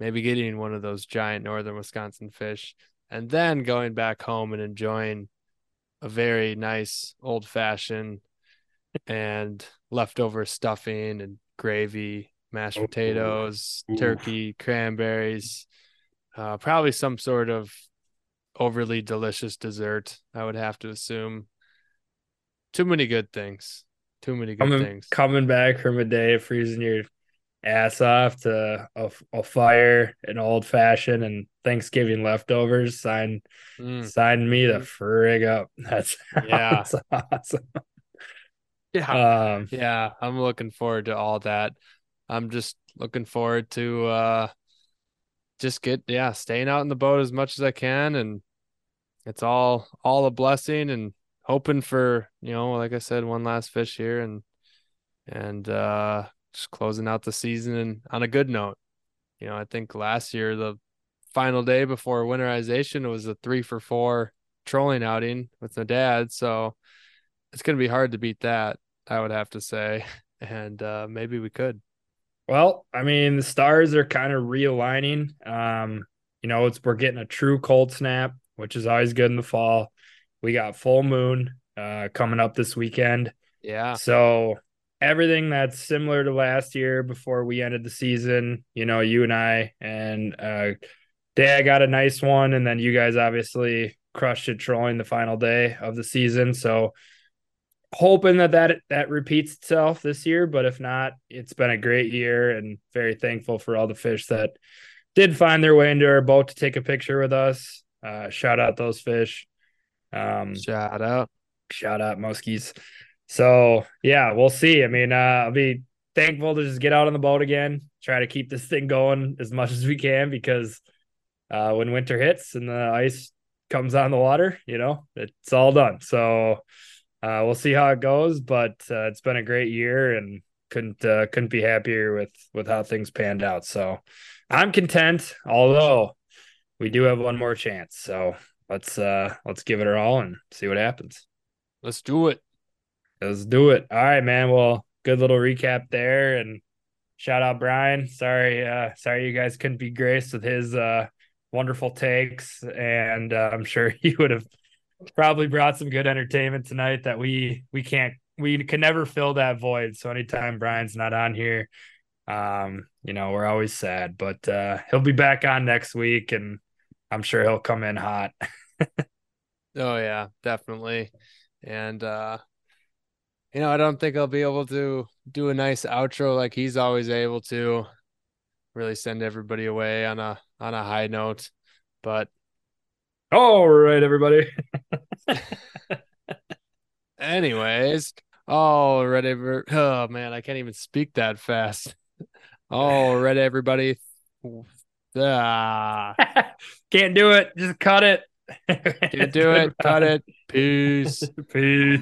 maybe getting one of those giant northern Wisconsin fish, and then going back home and enjoying a very nice old fashioned and leftover stuffing and gravy, mashed potatoes, Ooh. turkey, cranberries, uh, probably some sort of overly delicious dessert. I would have to assume. Too many good things. Too many good coming, things. Coming back from a day of freezing your ass off to a, a fire, an old fashioned, and Thanksgiving leftovers. Sign, mm. sign me the mm-hmm. frig up. That's yeah, awesome. Yeah. Um, yeah. I'm looking forward to all that. I'm just looking forward to uh just get yeah, staying out in the boat as much as I can and it's all all a blessing and hoping for, you know, like I said, one last fish here and and uh just closing out the season and on a good note. You know, I think last year the final day before winterization was a three for four trolling outing with my dad. So it's gonna be hard to beat that. I would have to say, and uh, maybe we could. Well, I mean, the stars are kind of realigning. Um, you know, it's we're getting a true cold snap, which is always good in the fall. We got full moon uh, coming up this weekend. Yeah. So everything that's similar to last year before we ended the season, you know, you and I and uh Dad got a nice one, and then you guys obviously crushed it trolling the final day of the season. So hoping that that that repeats itself this year. But if not, it's been a great year and very thankful for all the fish that did find their way into our boat to take a picture with us. Uh, shout out those fish. Um, shout out, shout out muskies. So yeah, we'll see. I mean, uh, I'll be thankful to just get out on the boat again, try to keep this thing going as much as we can because uh, when winter hits and the ice comes on the water, you know, it's all done. So uh, we'll see how it goes, but uh, it's been a great year and couldn't uh, couldn't be happier with with how things panned out. So I'm content, although we do have one more chance. So let's uh let's give it our all and see what happens. Let's do it. Let's do it. All right, man. Well, good little recap there and shout out Brian. Sorry, uh sorry you guys couldn't be graced with his uh wonderful takes and uh, I'm sure he would have probably brought some good entertainment tonight that we we can't we can never fill that void. So anytime Brian's not on here, um, you know, we're always sad. But uh he'll be back on next week and I'm sure he'll come in hot. oh yeah, definitely. And uh you know, I don't think I'll be able to do a nice outro like he's always able to really send everybody away on a on a high note. But all right, everybody. Anyways, all right, every- oh man, I can't even speak that fast. All right, everybody. Ah. Can't do it. Just cut it. Can't do it. Cut it. Peace. Peace.